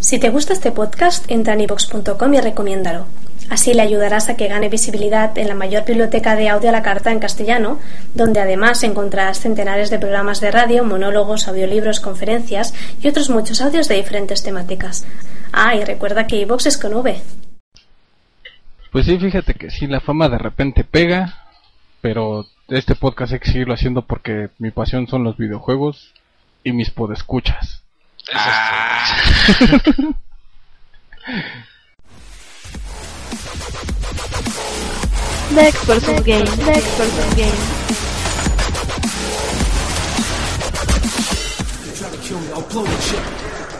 Si te gusta este podcast, entra en ivox.com y recomiéndalo. Así le ayudarás a que gane visibilidad en la mayor biblioteca de audio a la carta en castellano, donde además encontrarás centenares de programas de radio, monólogos, audiolibros, conferencias y otros muchos audios de diferentes temáticas. Ah, y recuerda que iVox es con V. Pues sí, fíjate que sí, la fama de repente pega, pero este podcast hay que seguirlo haciendo porque mi pasión son los videojuegos y mis podescuchas. Eso ah. Next person game, next person game.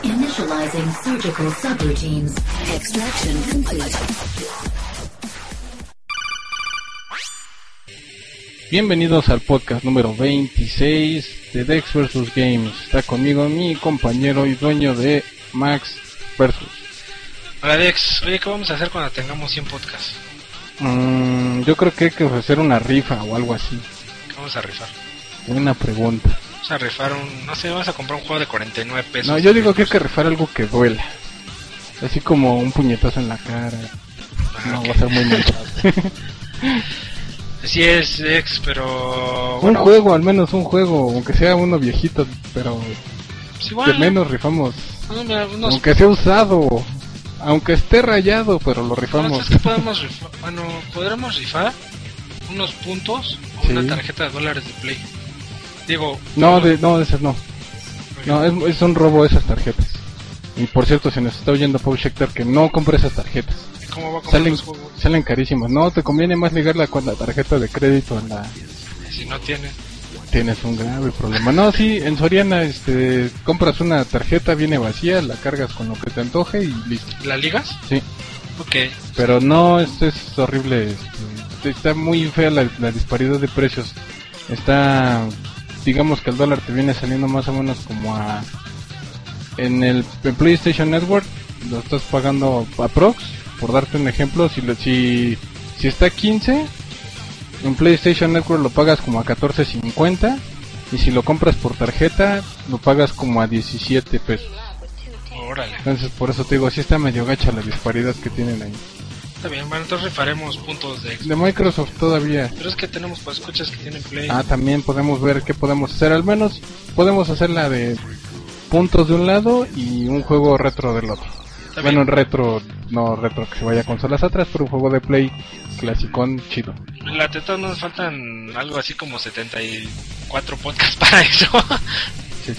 Initializing surgical subroutines. Extraction complete. Bienvenidos al podcast número 26 de Dex vs Games. Está conmigo mi compañero y dueño de Max vs. Hola Dex, oye, ¿qué vamos a hacer cuando tengamos 100 podcasts? Mm, yo creo que hay que ofrecer una rifa o algo así. ¿Qué vamos a rifar? Una pregunta. Vamos a rifar un, no sé, vamos a comprar un juego de 49 pesos. No, yo digo que hay que rifar algo que duela. Así como un puñetazo en la cara. Ah, no, va a ser muy mental. Así es, ex, pero... Un juego, al menos un juego, aunque sea uno viejito, pero... Pues de menos rifamos. Aunque sea usado, aunque esté rayado, pero lo rifamos. podemos rifar, bueno, podremos rifar unos puntos o una tarjeta de dólares de Play. Digo... No, de, no, esas no. No, es, un robo esas tarjetas. Y por cierto, se nos está oyendo Paul que no compre esas tarjetas. ¿Cómo va a salen, salen carísimos. No, te conviene más ligarla con la tarjeta de crédito en la... Si no tienes. Tienes un grave problema. No, sí, en Soriana este, compras una tarjeta, viene vacía, la cargas con lo que te antoje y listo. ¿La ligas? Sí. Ok. Pero no, esto es horrible. Este, está muy fea la, la disparidad de precios. Está, digamos que el dólar te viene saliendo más o menos como a... En el PlayStation Network lo estás pagando a Prox por darte un ejemplo, si, si, si está 15, en PlayStation Network lo pagas como a 14.50 y si lo compras por tarjeta lo pagas como a 17 pesos. Órale. Entonces por eso te digo, si está medio gacha la disparidad que tienen ahí. Está bien, bueno, entonces rifaremos puntos de De Microsoft todavía. Pero es que tenemos pues escuchas que tienen Play. Ah, también podemos ver qué podemos hacer. Al menos podemos hacer la de puntos de un lado y un juego retro del otro bueno, retro, no retro que se vaya a consolas atrás, pero un juego de Play clasicón chido. La teta nos faltan algo así como 74 podcasts para eso. sí.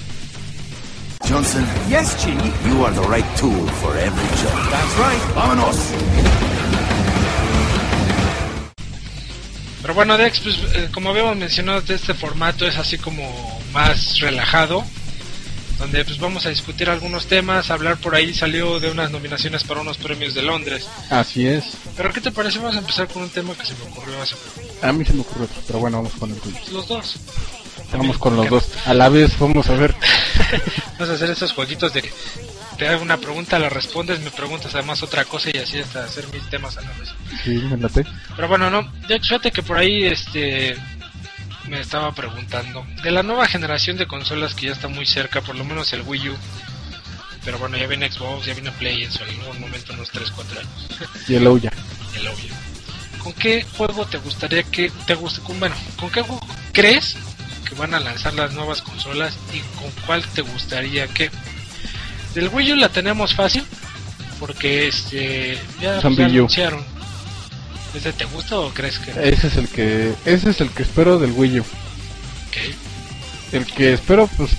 Johnson. Yes, Chief. You are the right tool for every job. That's right. Vámonos. Pero bueno, Dex, pues eh, como habíamos mencionado, este formato es así como más relajado donde pues vamos a discutir algunos temas, hablar por ahí salió de unas nominaciones para unos premios de Londres. Así es. Pero ¿qué te parece? Vamos a empezar con un tema que se me ocurrió hace poco. A mí se me ocurrió pero bueno, vamos con el tuyo. Los dos. Vamos con los dos. A la vez, vamos a ver. vamos a hacer esos jueguitos de que te hago una pregunta, la respondes, me preguntas además otra cosa y así hasta hacer mis temas a la vez. Sí, me late. Pero bueno, no, ya fíjate que por ahí este me estaba preguntando. De la nueva generación de consolas que ya está muy cerca, por lo menos el Wii U. Pero bueno, ya viene Xbox, ya viene Play en su algún momento, unos 3, 4 años. Y el Ouya. el Ouya. ¿Con qué juego te gustaría que te guste? Con, bueno, ¿con qué juego crees que van a lanzar las nuevas consolas y con cuál te gustaría que? Del Wii U la tenemos fácil porque este ya, ya anunciaron ¿Ese te gusta o crees que Ese es el que ese es el que espero del Wii U. Okay. El que espero pues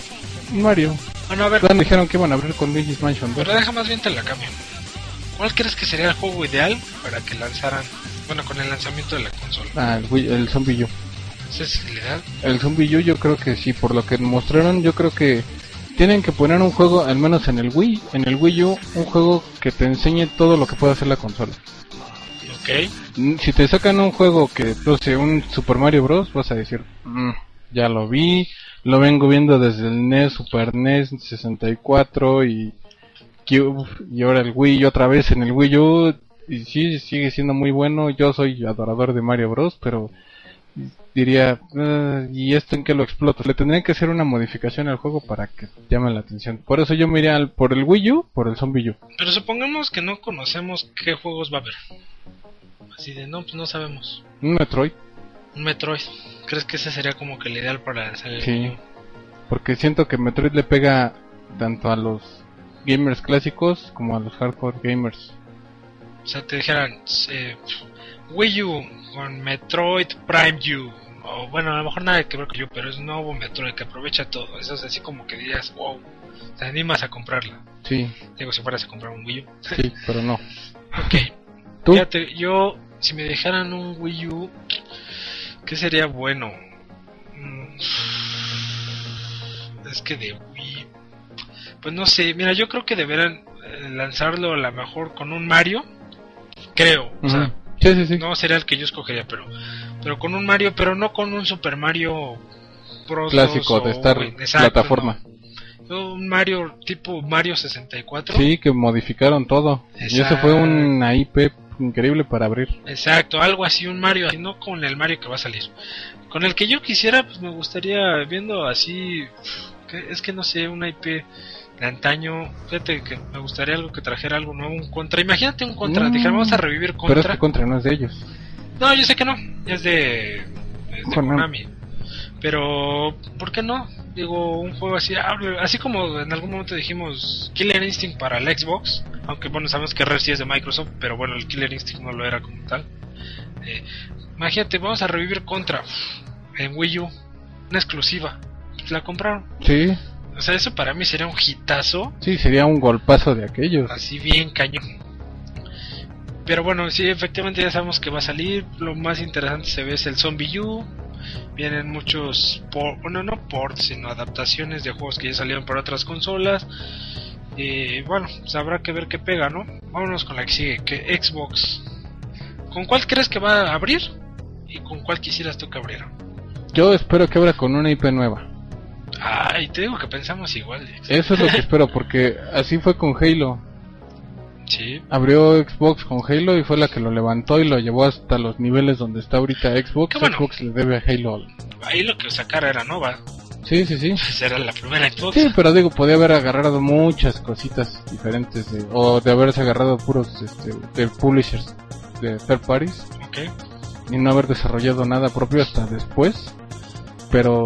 Mario. Bueno, a ver. dijeron que iban a abrir con Luigi's Mansion 2. Pero deja más bien te la cambio. ¿Cuál crees que sería el juego ideal para que lanzaran, bueno, con el lanzamiento de la consola? Ah, el, Wii, el Zombie U. ¿Ese es el ideal? El Zombie U yo creo que sí, por lo que mostraron, yo creo que tienen que poner un juego, al menos en el Wii, en el Wii U, un juego que te enseñe todo lo que puede hacer la consola. Si te sacan un juego que, no sé, un Super Mario Bros, vas a decir, "Mm, ya lo vi, lo vengo viendo desde el NES, Super NES, 64 y Cube, y ahora el Wii otra vez en el Wii U, y sí, sigue siendo muy bueno, yo soy adorador de Mario Bros, pero diría, "Ah, ¿y esto en qué lo exploto? Le tendría que hacer una modificación al juego para que llame la atención. Por eso yo me por el Wii U, por el Zombie. Pero supongamos que no conocemos qué juegos va a haber. Así de, no, pues no sabemos. Un Metroid, Un Metroid. ¿Crees que ese sería como que el ideal para el Sí. Porque siento que Metroid le pega tanto a los gamers clásicos como a los hardcore gamers. O sea, te dijeran, eh, Wii U con Metroid Prime U. O bueno, a lo mejor nada que ver con U, pero es un nuevo Metroid que aprovecha todo. Eso es así como que dirías, wow, te animas a comprarla. Sí, Digo, si fueras a comprar un Wii U. sí, pero no. Ok. ¿Tú? Fíjate, yo, si me dejaran un Wii U, ¿qué sería bueno? Mm, Es que de Wii. Pues no sé, mira, yo creo que deberán eh, lanzarlo a lo mejor con un Mario. Creo, o sea. Sí, sí, sí. no sería el que yo escogería, pero pero con un Mario, pero no con un Super Mario Bros. Clásico 2 de exacto, plataforma. no. Un Mario tipo Mario 64. Sí, que modificaron todo. Y eso fue una IP increíble para abrir. Exacto, algo así, un Mario, así, no con el Mario que va a salir. Con el que yo quisiera, pues me gustaría, viendo así, que- es que no sé, una IP de antaño, fíjate que me gustaría algo que trajera algo nuevo, un contra. Imagínate un contra, Mm, dijera, vamos a revivir Pero es contra. Contra no es de ellos. No, yo sé que no, es de, es de Konami. Konami. Pero, ¿por qué no? Digo, un juego así, hable- así como en algún momento dijimos Killer Instinct para el Xbox, aunque bueno, sabemos que Rare sí es de Microsoft, pero bueno, el Killer Instinct no lo era como tal. Eh, imagínate, vamos a revivir Contra en Wii U, una exclusiva. La compraron. Sí, O sea, eso para mí sería un hitazo, sí, sería un golpazo de aquellos. así bien cañón. Pero bueno, sí, efectivamente ya sabemos que va a salir. Lo más interesante se ve es el Zombie U. Vienen muchos, por, bueno, no ports, sino adaptaciones de juegos que ya salieron para otras consolas. Y bueno, pues habrá que ver qué pega, ¿no? Vámonos con la que sigue, que Xbox. ¿Con cuál crees que va a abrir? ¿Y con cuál quisieras tú que abriera? Yo espero que abra con una IP nueva. Ay, te digo que pensamos igual. Eso es lo que espero, porque así fue con Halo. Sí, Abrió Xbox con Halo y fue la que lo levantó y lo llevó hasta los niveles donde está ahorita Xbox. Bueno. Xbox le debe a Halo. ahí lo que sacara era Nova. Sí, sí, sí. Pues era la primera Xbox. Sí, pero digo, podía haber agarrado muchas cositas diferentes de- o de haberse agarrado puros este, de publishers de third parties Ok. y no haber desarrollado nada propio hasta después. Pero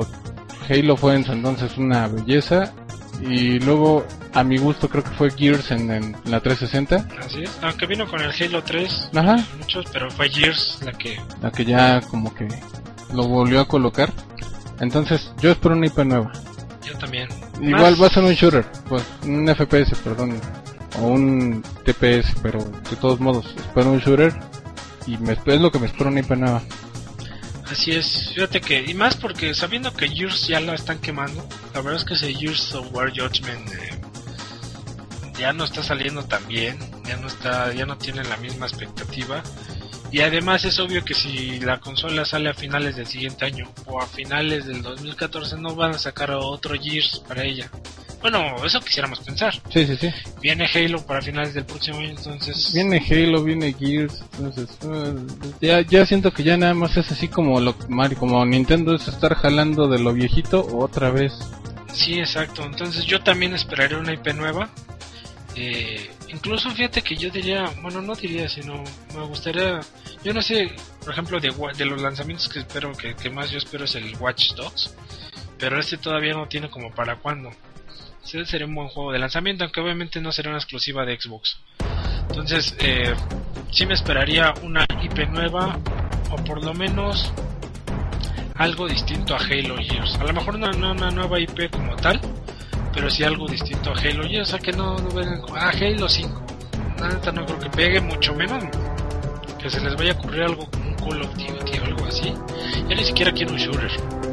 Halo fue en su entonces una belleza y luego a mi gusto creo que fue Gears en, en la 360, Así es. Aunque vino con el Halo 3. Ajá. Muchos, pero fue Gears la que. la que ya como que lo volvió a colocar. Entonces yo espero una IP nueva. Yo también. Igual Más- va a ser un shooter, pues un FPS, perdón, o un TPS, pero de todos modos espero un shooter y me, es lo que me espero una IP nueva. Así es. Fíjate que. Y más porque sabiendo que Gears ya la están quemando. La verdad es que ese Gears of War Judgment. eh, ya no está saliendo tan bien. Ya no está. Ya no tiene la misma expectativa. Y además es obvio que si la consola sale a finales del siguiente año o a finales del 2014 no van a sacar otro Gears para ella. Bueno, eso quisiéramos pensar. Sí, sí, sí. Viene Halo para finales del próximo año, entonces... Viene Halo, viene Gears, entonces eh, ya, ya siento que ya nada más es así como lo Mario, como Nintendo es estar jalando de lo viejito otra vez. Sí, exacto. Entonces yo también esperaría una IP nueva. Eh, incluso fíjate que yo diría, bueno, no diría, sino me gustaría, yo no sé, por ejemplo, de los lanzamientos que espero, que, que más yo espero es el Watch Dogs. Pero este todavía no tiene como para cuándo. Sí, sería un buen juego de lanzamiento, aunque obviamente no será una exclusiva de Xbox. Entonces, eh, sí me esperaría una IP nueva, o por lo menos algo distinto a Halo Gears. A lo mejor no, no una nueva IP como tal, pero sí algo distinto a Halo Gears. O sea que no, no vengan ah, Halo 5. La neta no creo que pegue, mucho menos que se les vaya a ocurrir algo como un Call of Duty o algo así. Ya ni siquiera quiero un shooter.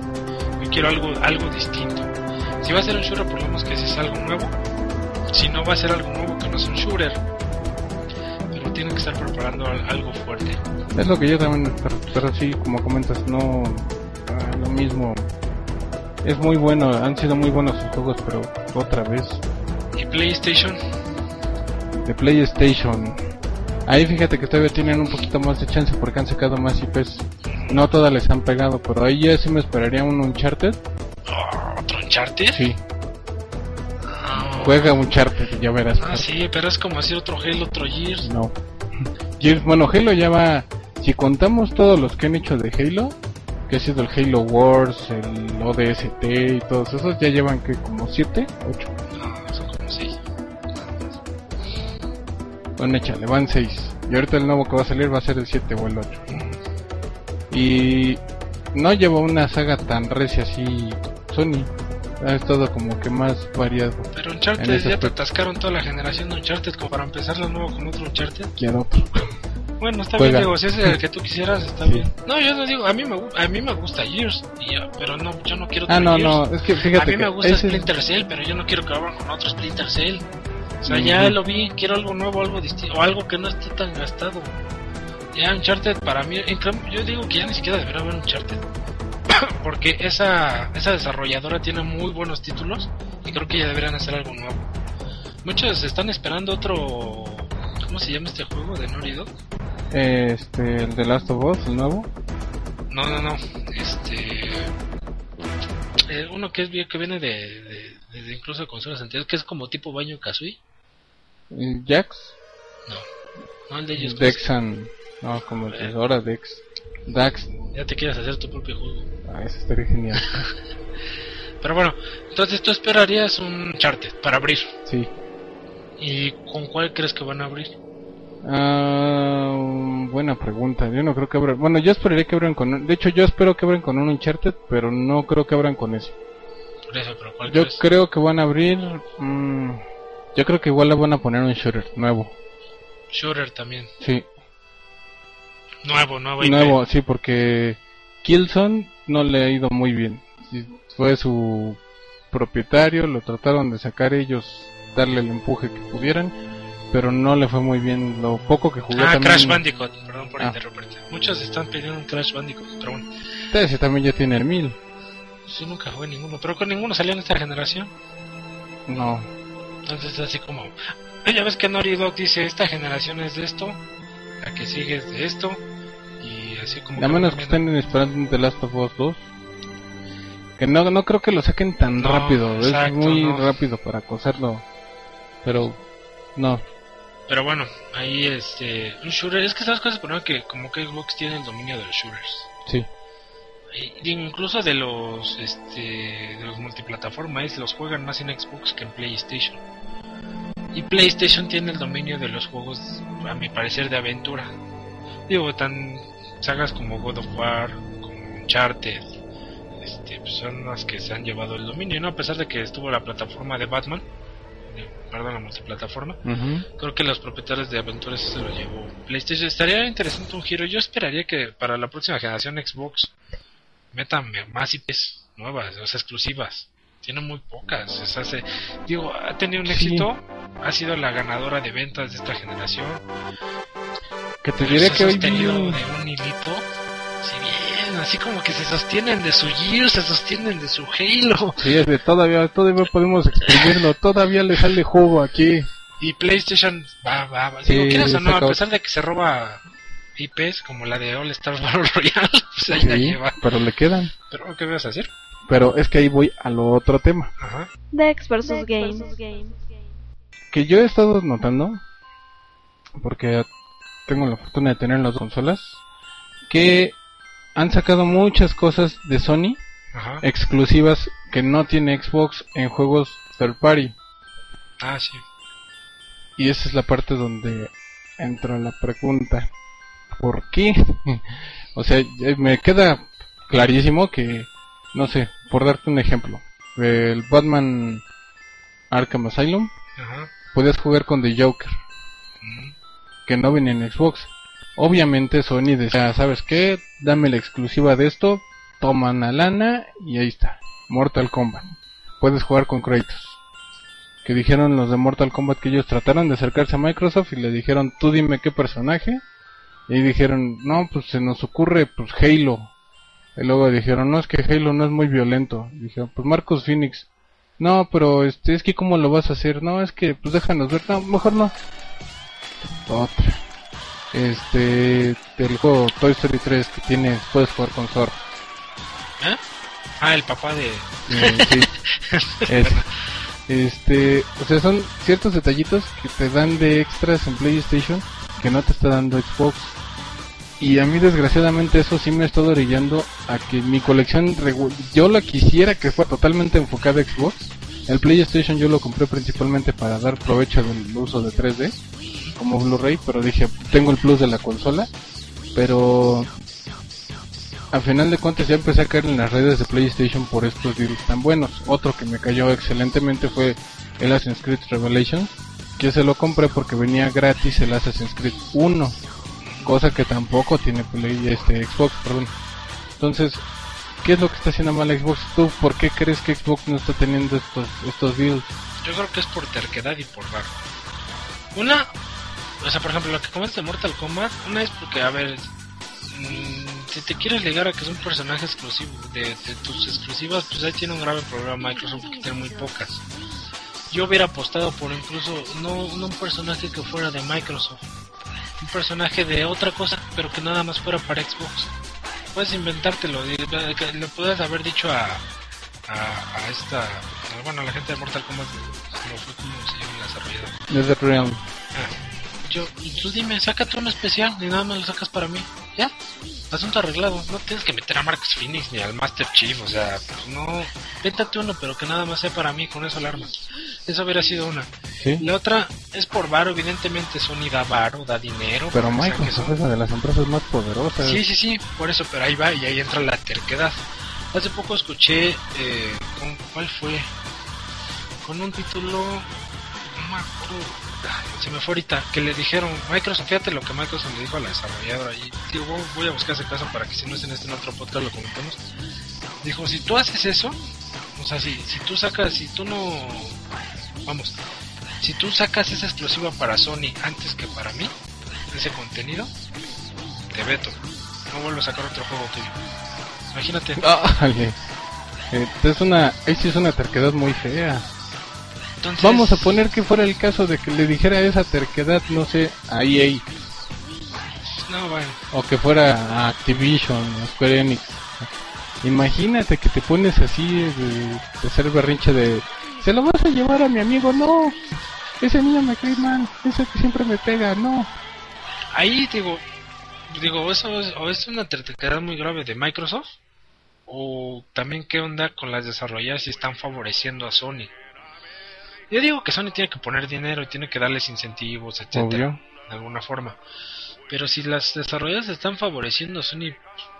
Quiero algo, algo distinto. Si va a ser un shooter, por lo menos que si es algo nuevo. Si no va a ser algo nuevo, que no es un shooter. Pero tienen que estar preparando al- algo fuerte. Es lo que yo también espero, pero sí, como comentas, no ah, lo mismo. Es muy bueno, han sido muy buenos sus juegos, pero otra vez Y PlayStation, de PlayStation. Ahí fíjate que todavía tienen un poquito más de chance porque han sacado más IPs. No todas les han pegado, pero ahí ya sí me esperaría un Uncharted. oh, otro Uncharted. Sí, Ah, juega Uncharted y ya verás. Ah, sí, pero es como decir otro Halo, otro Gears. No. Gears- bueno, Halo ya va. Si contamos todos los que han hecho de Halo, que ha sido el Halo Wars, el ODST y todos esos, ya llevan que como 7, 8. No, son como seis. Bueno, échale, van 6. Y ahorita el nuevo que va a salir va a ser el 7 o el 8. Y no lleva una saga tan recia así Sony. Ha estado como que más variado Pero Uncharted ya te atascaron toda la generación de Uncharted como para empezar la nueva con otro Uncharted. que al otro. Bueno, está Juega. bien, digo, si es el que tú quisieras, está Sí. bien. No, yo no digo, a mí me, a mí me gusta Gears, y ya, pero no, yo no quiero Ah, no, Gears. no, es que A fíjate mí me gusta Splinter Cell, pero yo no quiero que abran con otro Splinter Cell. O sea, ya lo vi, quiero algo nuevo, algo distinto, o algo que no esté tan gastado. Ya Uncharted para mí, yo digo que ya ni siquiera debería haber Uncharted. Porque esa, esa desarrolladora tiene muy buenos títulos y creo que ya deberían hacer algo nuevo. Muchos están esperando otro... ¿Cómo se llama este juego de Naughty Dog? Este, el de Last of Us, el nuevo. No, no, no. Este. eh, uno que es bien- que viene de, de, de- de incluso consolas anteriores, que es como tipo baño Kazooie. Jax. No, no el de ellos. Dexan. No, como el ahora Dex. Dax. Ya te quieres hacer tu propio juego. Ah, eso estaría genial. Pero bueno, entonces tú esperarías un Charted para abrir. Sí. ¿Y con cuál crees que van a abrir? Ah, buena pregunta. Yo no creo que abran. Bueno, yo esperaría que abran con. un- De hecho, yo espero que abran con un Uncharted, pero no creo que abran con ese. Por eso, pero ¿cuál Yo crees? creo que van a abrir. mm, yo creo que igual le van a poner un shooter nuevo. Shooter también. Sí, Nuevo, nuevo. IP. nuevo, sí, porque Killzone no le ha ido muy bien. Sí, fue su propietario, lo trataron de sacar ellos, darle el empuje que pudieran, pero no le fue muy bien. Lo poco que jugó Ah, también. Crash Bandicoot. Perdón por Ah. interrumpirte. Muchos están pidiendo un Crash Bandicoot, pero bueno. Ese también ya tiene el mil. Yo nunca jugué ninguno, pero con ninguno salió en esta generación. No, Entonces es así como, "Ah, ya ves que Naughty Dog dice, esta generación es de esto, la que sigue es de esto, así como... a menos que estén esperando un The Last of Us 2. Que no, no creo que lo saquen tan No, rápido, exacto, es muy no. rápido para coserlo. Pero, no, Pero bueno, ahí este... Un shooter, es que sabes cosas, por que como que Xbox tiene el dominio de los shooters. sí. Y- incluso de los este de los multiplataformas los juegan más en Xbox que en PlayStation y PlayStation tiene el dominio de los juegos a mi parecer de aventura digo tan sagas como God of War como Uncharted este pues son las que se han llevado el dominio no a pesar de que estuvo la plataforma de Batman eh, perdón la multiplataforma. Creo que los propietarios de aventuras se lo llevó PlayStation. Estaría interesante un giro. Yo esperaría que para la próxima generación Xbox metan más IPs nuevas, o sea, exclusivas. Tiene muy pocas. o sea, se- digo, ha tenido un Sí. éxito. Ha sido la ganadora de ventas de esta generación. Que te diré que hoy sostenido vi- de un hilito. Si bien, así como que se sostienen de su Gears, se sostienen de su Halo. Sí, es de todavía, todavía podemos exprimirlo, todavía le sale jugo aquí. Y PlayStation va, va, va. Sí, Digo, quieras o no, a pesar de que se roba IPs como la de All Star Battle Royale, pues ahí la Sí, lleva. pero le quedan. Pero, ¿qué vas a hacer? Pero es que ahí voy a lo otro tema. Ajá. Dex vs. Games. Que yo he estado notando, porque tengo la fortuna de tener las dos consolas, que han sacado muchas cosas de Sony Ajá. exclusivas que no tiene Xbox en juegos third party. Ah, sí. Y esa es la parte donde entra la pregunta. ¿Por qué? o sea, me queda clarísimo que, no sé, por darte un ejemplo, el Batman Arkham Asylum, Ajá. podías jugar con The Joker, Mm. Que no venía en Xbox. Obviamente Sony decía, ¿sabes qué? Dame la exclusiva de esto, toma una lana y ahí está, Mortal Kombat. puedes jugar con Kratos. Que dijeron los de Mortal Kombat que ellos trataron de acercarse a Microsoft y le dijeron, tú dime qué personaje. Y dijeron, no, pues se nos ocurre, pues Halo. Y luego dijeron, no, es que Halo no es muy violento. Y dijeron, pues Marcos Phoenix. No, pero este, es que cómo lo vas a hacer. No, es que, pues déjanos ver. No, mejor no. Otra. Este, el juego Toy Story 3 que tiene, puedes jugar con Thor. ¿Eh? Ah, el papá de. Eh, sí. Este, o sea, son ciertos detallitos que te dan de extras en PlayStation que no te está dando Xbox. Y a mí desgraciadamente eso sí me ha estado orillando a que mi colección, yo la quisiera que fuera totalmente enfocada a Xbox. El PlayStation yo lo compré principalmente para dar provecho del uso de 3D como Blu-ray, pero dije, tengo el plus de la consola, pero al final de cuentas ya empecé a caer en las redes de PlayStation por estos deals tan buenos. Otro que me cayó excelentemente fue el Assassin's Creed Revelations, que se lo compré porque venía gratis el Assassin's Creed 1, cosa que tampoco tiene Play, este Xbox, perdón. Entonces, ¿qué es lo que está haciendo mal Xbox? ¿Tú por qué crees que Xbox no está teniendo estos estos deals? Yo creo que es por terquedad y por raro. Una, o sea, por ejemplo, lo que comentas de Mortal Kombat, una es porque, a ver, mm, si te quieres ligar a que es un personaje exclusivo de, de tus exclusivas, pues ahí tiene un grave problema Microsoft porque tiene muy pocas. Yo hubiera apostado por incluso no, no un personaje que fuera de Microsoft, un personaje de otra cosa, pero que nada más fuera para Xbox. Puedes inventártelo, y le puedes haber dicho a, a, a esta, bueno, a la gente de Mortal Kombat, no fue como se llama la desarrolladora. Desde Realm. Ah, yo, tú dime, sácate uno especial y nada más lo sacas para mí. Ya, asunto arreglado. No tienes que meter a Marcus Phoenix ni al Master Chief, o sea, pues no. Véntate uno, pero que nada más sea para mí, con eso alarma. Eso hubiera sido una. Sí. La otra es por varo, evidentemente Sony da varo, da dinero. Pero Microsoft son- es una de las empresas más poderosas. Sí, sí, sí, por eso, pero ahí va y ahí entra la terquedad. Hace poco escuché, eh, ¿con cuál fue? Con un título, no me acuerdo, se me fue ahorita, que le dijeron, Microsoft, fíjate lo que Microsoft le dijo a la desarrolladora, y digo, voy- a buscar ese caso para que si no es en este en otro podcast lo comentemos. Dijo, si tú haces eso, o sea, si, si tú sacas, si tú no, vamos, si tú sacas esa exclusiva para Sony antes que para mí, ese contenido, te veto. No vuelvo a sacar otro juego tuyo. Imagínate. Eh, es una, es una terquedad muy fea. Entonces, Vamos a poner que fuera el caso de que le dijera esa terquedad, no sé, a EA, No, bueno. o que fuera a Activision, a Square Enix. Imagínate que te pones así de, ser berrinche de, se lo vas a llevar a mi amigo, no, ese niño me cae mal, ese que siempre me pega, no. Ahí digo, digo, eso es, o es una terquedad muy grave de Microsoft, o también qué onda con las desarrolladoras si están favoreciendo a Sony. Yo digo que Sony tiene que poner dinero y tiene que darles incentivos, etcétera, Obvio. de alguna forma. Pero si las desarrolladoras están favoreciendo a Sony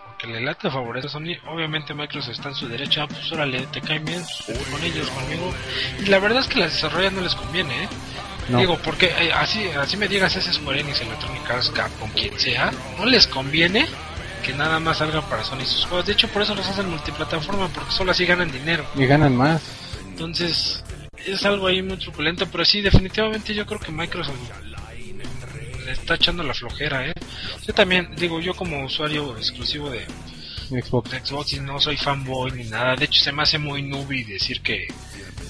porque le late favorecer a Sony, obviamente Microsoft está en su derecho, ah, pues órale, te caen bien, pues, con ellos, conmigo. Y la verdad es que las desarrolladoras no les conviene, ¿eh? No. Digo, porque eh, así, así me digas ese Square Enix, Electronic Arts, Capcom, quien sea, no les conviene que nada más salgan para Sony sus juegos. De hecho, por eso los hacen multiplataforma, porque solo así ganan dinero. Y ganan más. Entonces, es algo ahí muy truculento, pero sí, definitivamente yo creo que Microsoft le está echando la flojera, ¿eh? Yo también, digo, yo como usuario exclusivo de, Xbox. de Xbox y no soy fanboy ni nada, de hecho se me hace muy nubi decir que,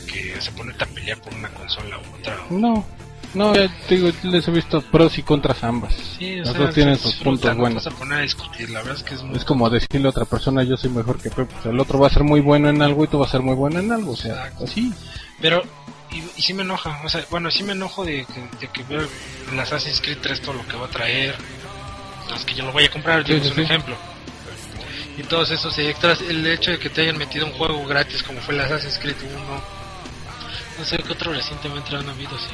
que se pone a pelear por una consola u otra. No, no, te digo, les he visto pros y contras ambas. Sí, o Las sea, dos tienen sus puntos no buenos. vas a poner a discutir, la verdad es que es muy... Es como decirle a otra persona, yo soy mejor que Pep. O sea, el otro va a ser muy bueno en algo y tú vas a ser muy bueno en algo. O sea, Exacto. así. Pero, y, y sí me enoja, o sea, bueno, sí me enojo de que, de que veo el Assassin's Creed 3 todo lo que va a traer, es que yo lo voy a comprar, Sí, digo, sí, es un sí. ejemplo. Y todos esos extras, el hecho de que te hayan metido un juego gratis como fue el Assassin's Creed 1, no sé qué otro recientemente han habido así.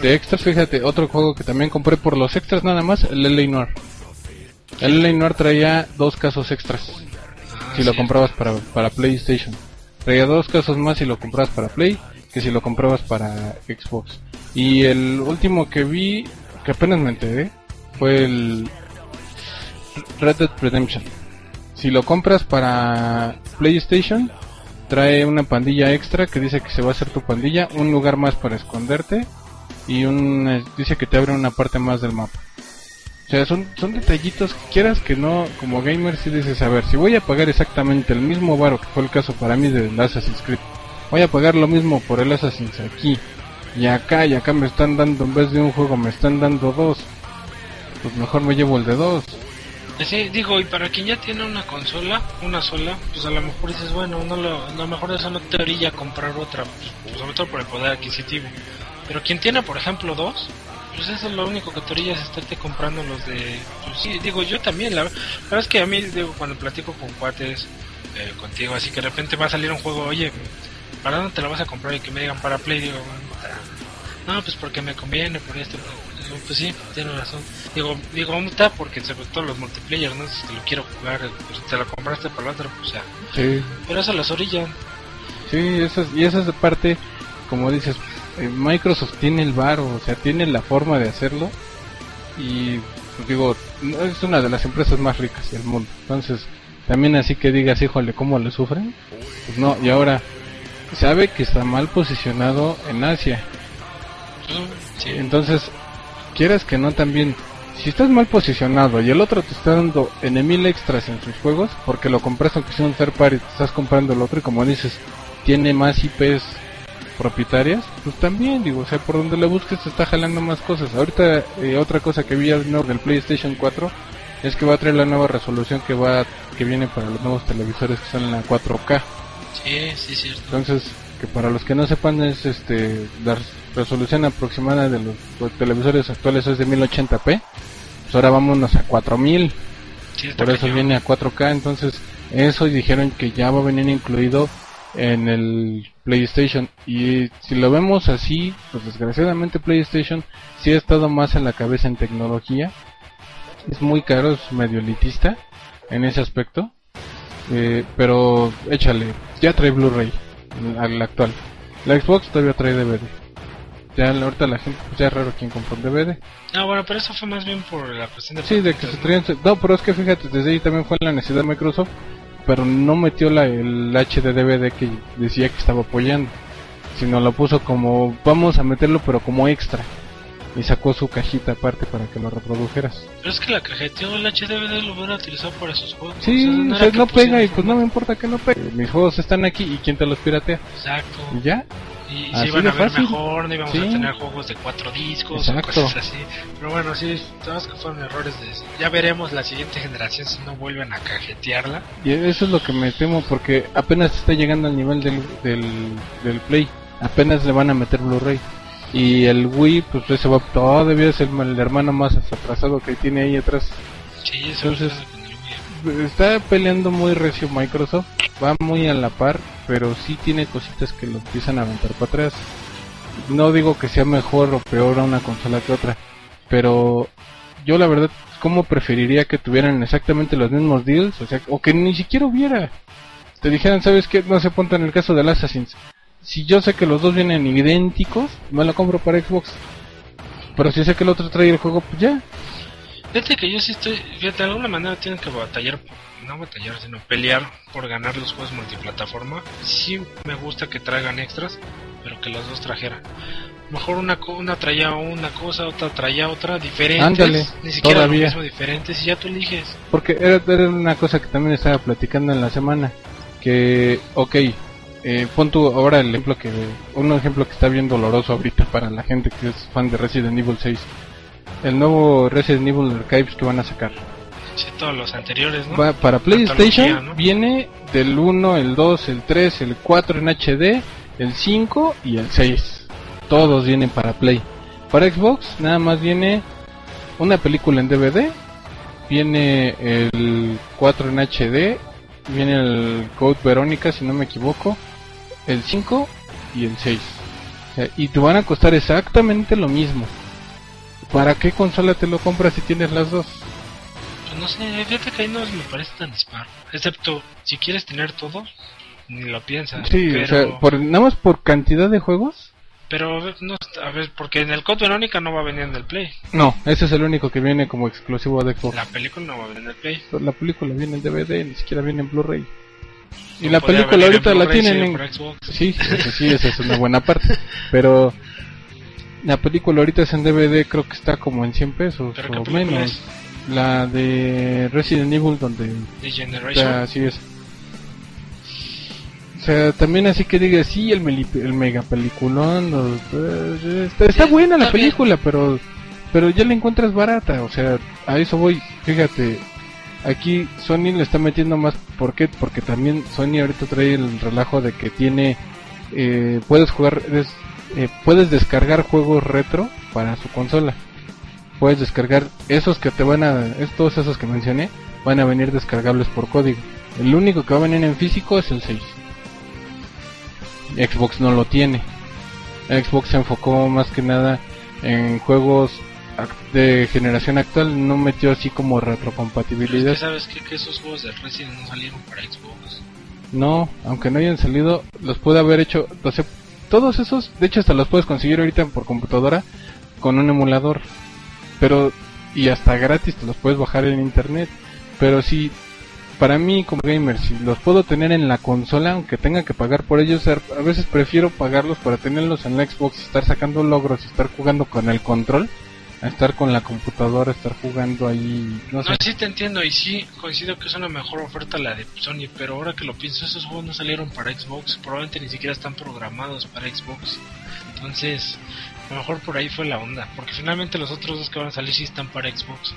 De extras, fíjate, otro juego que también compré por los extras nada más, el LA Noir. El LA Noir traía dos casos extras Ah, si lo comprabas para, para PlayStation. Traía dos casos más si lo comprabas para Play que si lo comprabas para Xbox. Y el último que vi, que apenas me enteré, fue el Red Dead Redemption. Si lo compras para PlayStation, trae una pandilla extra que dice que se va a hacer tu pandilla, un lugar más para esconderte y un eh, dice que te abre una parte más del mapa. O sea, son, son detallitos que quieras que no, como gamer si dices, a ver, si voy a pagar exactamente el mismo varo que fue el caso para mí del Assassin's Creed, voy a pagar lo mismo por el Assassin's aquí y acá y acá me están dando, en vez de un juego me están dando dos, pues mejor me llevo el de dos. Sí, digo, y para quien ya tiene una consola, una sola, pues a lo mejor dices, bueno, no lo, a lo mejor eso no te orilla comprar otra, pues, sobre todo por el poder adquisitivo. Pero quien tiene, por ejemplo, dos, pues eso es lo único que te orilla es estarte comprando los de... Pues sí, digo, yo también, la verdad es que a mí, digo, cuando platico con cuates, eh, contigo, así que de repente va a salir un juego, oye, ¿para dónde te lo vas a comprar? Y que me digan para Play, digo, no, pues porque me conviene, por esto, Digo, pues sí, tienes razón. Digo, digo, ¿dónde está? Porque sobre todo los multiplayer, ¿no? Si te lo quiero jugar, pues te lo compraste para el otro, pues ya. Sí. Pero eso las orillan. Sí, eso es- y esa es de parte, como dices, Microsoft tiene el varo, o sea, tiene la forma de hacerlo y pues, digo, es una de las empresas más ricas del mundo. Entonces, también así que digas, híjole, ¿cómo le sufren? Pues no, y ahora sabe que está mal posicionado en Asia. Sí. Entonces, quieras que no también, si estás mal posicionado y el otro te está dando en mil extras en sus juegos, porque lo compraste aunque sea un third party, te estás comprando el otro y como dices, tiene más IPs propietarias, pues también digo, o sea, por donde le busques te está jalando más cosas. Ahorita eh, otra cosa que vi al del PlayStation 4 es que va a traer la nueva resolución que va que viene para los nuevos televisores que son en la 4K. Sí, sí, cierto. Entonces, que para los que no sepan es este la resolución aproximada de los, los televisores actuales es de 1080p. Pues ahora vámonos a 4000. Sí, está Por eso viene a 4K, entonces eso dijeron que ya va a venir incluido en el PlayStation y si lo vemos así, pues desgraciadamente PlayStation sí ha estado más en la cabeza en tecnología. Es muy caro, es medio elitista en ese aspecto. Eh, pero échale, ya trae Blu-ray al actual. La Xbox todavía trae DVD. Ya ahorita la gente, pues ya es raro quien compra un DVD. Ah, bueno, pero eso fue más bien por la cuestión de... Sí, de que se traían. No, pero es que fíjate, desde ahí también fue la necesidad de Microsoft, pero no metió la, el HD DVD que decía que estaba apoyando, sino lo puso como vamos a meterlo, pero como extra. Y sacó su cajita aparte para que lo reprodujeras. Pero es que la cajeteó el HDVD lo hubiera utilizado para sus juegos. Sí, O sea, o era sea, que no pega y pues no me importa que no pegue. Mis juegos están aquí y quién te los piratea. Exacto. Y ya. Y Así se iban a ver fácil. mejor, no íbamos Sí. a tener juegos de cuatro discos Exacto. o cosas así. Pero bueno, sí, todos fueron errores de... Ya veremos la siguiente generación si no vuelven a cajetearla. Y eso es lo que me temo porque apenas está llegando al nivel del, del, del Play. Apenas le van a meter Blu-ray. Y el Wii, pues ese va todavía es el, el hermano más atrasado que tiene ahí atrás. Sí, eso Entonces- es. Está peleando muy recio Microsoft, va muy a la par, pero sí tiene cositas que lo empiezan a aventar para atrás. No digo que sea mejor o peor a una consola que otra, pero yo la verdad, ¿cómo preferiría que tuvieran exactamente los mismos deals? O sea, o que ni siquiera hubiera. Te dijeran, ¿sabes qué? No se ponte en el caso del Assassin's. Si yo sé que los dos vienen idénticos, me lo compro para Xbox. Pero si sé que el otro trae el juego, pues ya. Fíjate que yo sí estoy, fíjate, de alguna manera tienen que batallar, no batallar, sino pelear por ganar los juegos multiplataforma. Sí me gusta que traigan extras, pero que los dos trajeran. Mejor una, una traía una cosa, otra traía otra, diferentes. Ándale, ni siquiera todavía. lo mismo, diferentes, y ya tú eliges. Porque era, era una cosa que también estaba platicando en la semana. Que, ok, eh, pon tú ahora el ejemplo que, un ejemplo que está bien doloroso ahorita para la gente que es fan de Resident Evil 6. El nuevo Resident Evil Archives que van a sacar. Sí, todos los anteriores, ¿no? Va, para PlayStation ¿no? viene del 1, el 2, el 3, el 4 en HD, el 5 y el 6. Todos vienen para Play. Para Xbox nada más viene una película en DVD, viene el 4 en HD, viene el Code Verónica si no me equivoco, el 5 y el 6. O sea, y te van a costar exactamente lo mismo. ¿Para qué consola te lo compras si tienes las dos? Pues no sé, fíjate que ahí no me parece tan disparo. Excepto, si quieres tener todo, ni lo piensas. Sí, pero, o sea, por, nada más por cantidad de juegos. pero no, a ver, porque en el Code Verónica no va a venir en el Play. No, ese es el único que viene como exclusivo de Xbox. La película no va a venir en el Play. La película viene en DVD, ni siquiera viene en Blu-ray. Y la película ahorita la tienen sí, en... Xbox. Sí, eso sí, esa es una buena parte. Pero la película ahorita es en DVD, creo que está como en 100 pesos ¿Pero qué o menos. es? La de Resident Evil, donde así es. O sea, también así que diga, sí, el, el mega peliculón, eh, está, está buena la está película, pero pero ya la encuentras barata, o sea, a eso voy, fíjate, aquí Sony le está metiendo más, ¿por qué? Porque también Sony ahorita trae el relajo de que tiene, eh, puedes jugar, es- eh, puedes descargar juegos retro para su consola, puedes descargar esos que te van a, es- todos esos que mencioné, van a venir descargables por código, el único que va a venir en físico es el 6. Xbox no lo tiene. Xbox se enfocó más que nada en juegos de generación actual, no metió así como Pero es retrocompatibilidad. que sabes qué? que esos juegos de Resident no salieron para Xbox. No, aunque no hayan salido, los puede haber hecho, sea, todos esos, de hecho hasta los puedes conseguir ahorita por computadora con un emulador. Pero y hasta gratis te los puedes bajar en internet. Pero si para mí como gamer, si los puedo tener en la consola, aunque tenga que pagar por ellos, a veces prefiero pagarlos para tenerlos en la Xbox estar sacando logros y estar jugando con el control, a estar con la computadora, estar jugando ahí, no sé. No, sí te entiendo y sí coincido que es una mejor oferta la de Sony, pero ahora que lo pienso, esos juegos no salieron para Xbox, probablemente ni siquiera están programados para Xbox. Entonces, a lo mejor por ahí fue la onda, porque finalmente los otros dos que van a salir sí están para Xbox.